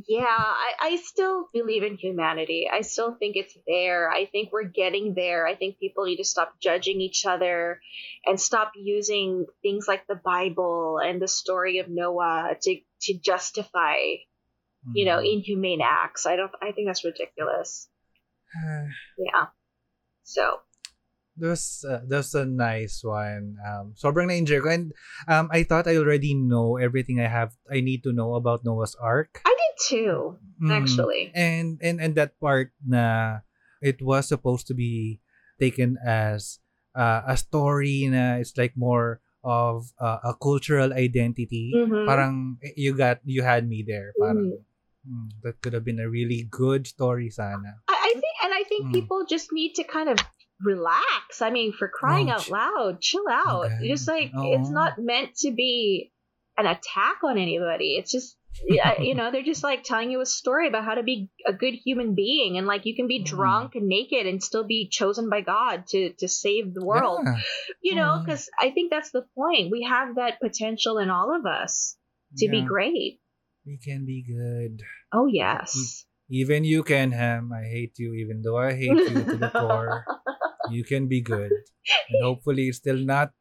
yeah I, I still believe in humanity. I still think it's there. I think we're getting there. I think people need to stop judging each other and stop using things like the bible and the story of noah to to justify you know Mm. inhumane acts i don't i think that's ridiculous Ah, yeah so That was, uh, that a nice one. Um, sobrang na-enjoy ko. And um, I thought I already know everything I have, I need to know about Noah's Ark. i did too Mm. actually And, and, and that part na it was supposed to be taken as uh, a story na it's like more of uh, a cultural identity. Mhm. Parang eh, you got, you had me there. Parang, Mm-hmm. mm, that could have been a really good story sana. I, I think and i think Mm. people just need to kind of relax i mean for crying Oh, out ch- loud chill out Okay. just like it's not meant to be an attack on anybody it's just you know they're just like telling you a story about how to be a good human being and like you can be Mm. drunk and naked and still be chosen by god to to save the world Yeah. you know Mm. because i think that's the point we have that potential in all of us to be great We can be good. oh yes Even you can, Ham. I hate you, even though I hate you to the core. You can be good. And hopefully, still not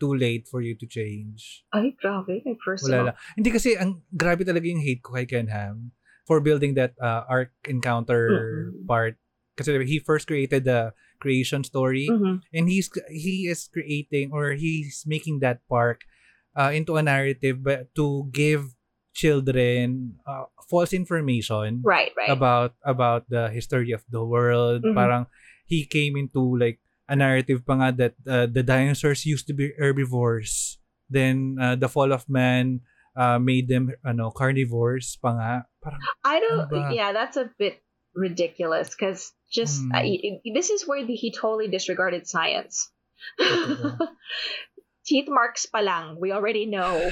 too late for you to change. Ay, grabe. May Wala personal. lang. Hindi kasi, ang grabe talaga yung hate ko kay Ken Ham for building that uh, Ark Encounter Mm-mm. part. Kasi he first created the creation story Mhm. and he's he is creating or he's making that park uh, into a narrative but to give children uh, false information Right, right. about about the history of the world. Mhm. Parang he came into like a narrative pa nga that uh, the dinosaurs used to be herbivores Then uh, the fall of man uh, made them ano carnivores pa nga. Parang I don't. Ano? Yeah, that's a bit ridiculous because just Hmm. I, this is where the, he totally disregarded science. Teeth marks pa lang. We already know.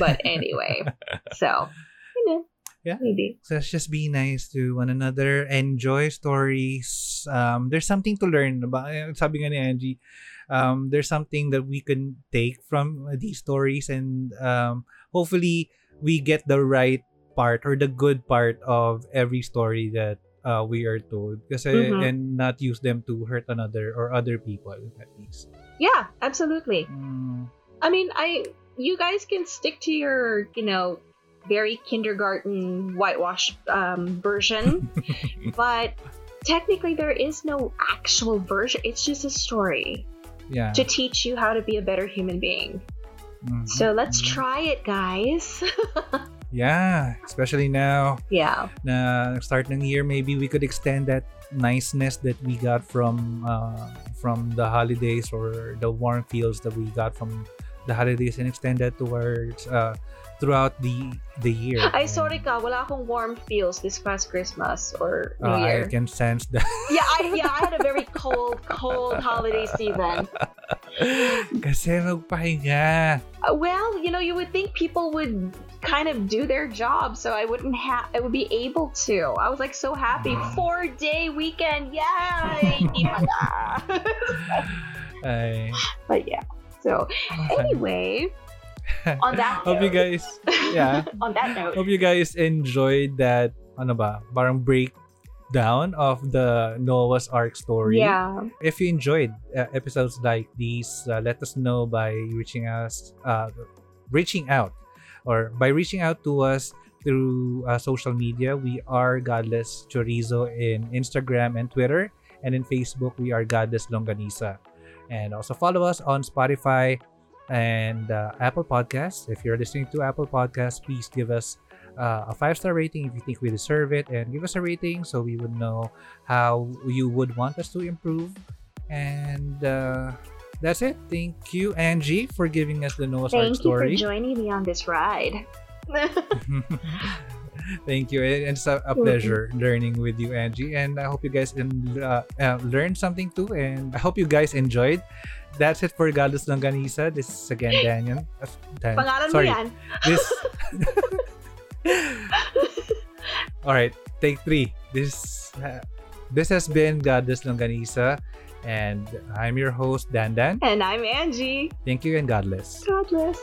But anyway, so Yeah. maybe. So let's just be nice to one another. Enjoy stories. Um, there's something to learn. About, eh, Sabi nga ni Angie, um, there's something that we can take from these stories and um, hopefully we get the right part or the good part of every story that uh, we are told. Kasi, Mhm. and not use them to hurt another or other people at least. Yeah, absolutely. Mm, I mean, I you guys can stick to your you know very kindergarten whitewash um, version, but technically there is no actual version. It's just a story yeah. to teach you how to be a better human being. Mhm. So let's try it, guys. Yeah, especially now yeah. na start ng year, maybe we could extend that niceness that we got from uh, from the holidays or the warm feels that we got from the holidays and extend that towards uh, throughout the the year. Ay, And, sorry ka, wala akong warm feels this past Christmas or New uh, I can sense that. Yeah, I yeah, I had a very cold, cold holiday season. Kasi magpahinga. Uh, well, you know, you would think people would kind of do their job, so I wouldn't have, I would be able to. I was like so happy, four day weekend, yay! Ay, but yeah. So anyway, on that Hope you guys, yeah. on that note, Hope you guys enjoyed that, ano ba, parang breakdown of the Noah's Ark story. yeah, If you enjoyed uh, episodes like these, uh, let us know by reaching us, uh, reaching out, or by reaching out to us through uh, social media. We are Godless Chorizo in Instagram and Twitter, and in Facebook we are Godless Longanisa. And also follow us on Spotify and uh, Apple Podcasts. If you're listening to Apple Podcasts, please give us uh, a five star rating if you think we deserve it, and give us a rating so we would know how you would want us to improve. And uh, that's it. Thank you, Angie, for giving us the Noah's Ark thank you for joining me on this ride. Thank you. It's a, a pleasure learning with you, Angie. And I hope you guys in, uh, uh, learned something too. And I hope you guys enjoyed. That's it for Galos Longanisa. This is again Daniel. Dan- Pangalan mo sorry. yan. This. All right, take three. This uh, this has been Goddess Longanisa, and I'm your host Dan Dan. And I'm Angie. Thank you and God bless. God bless.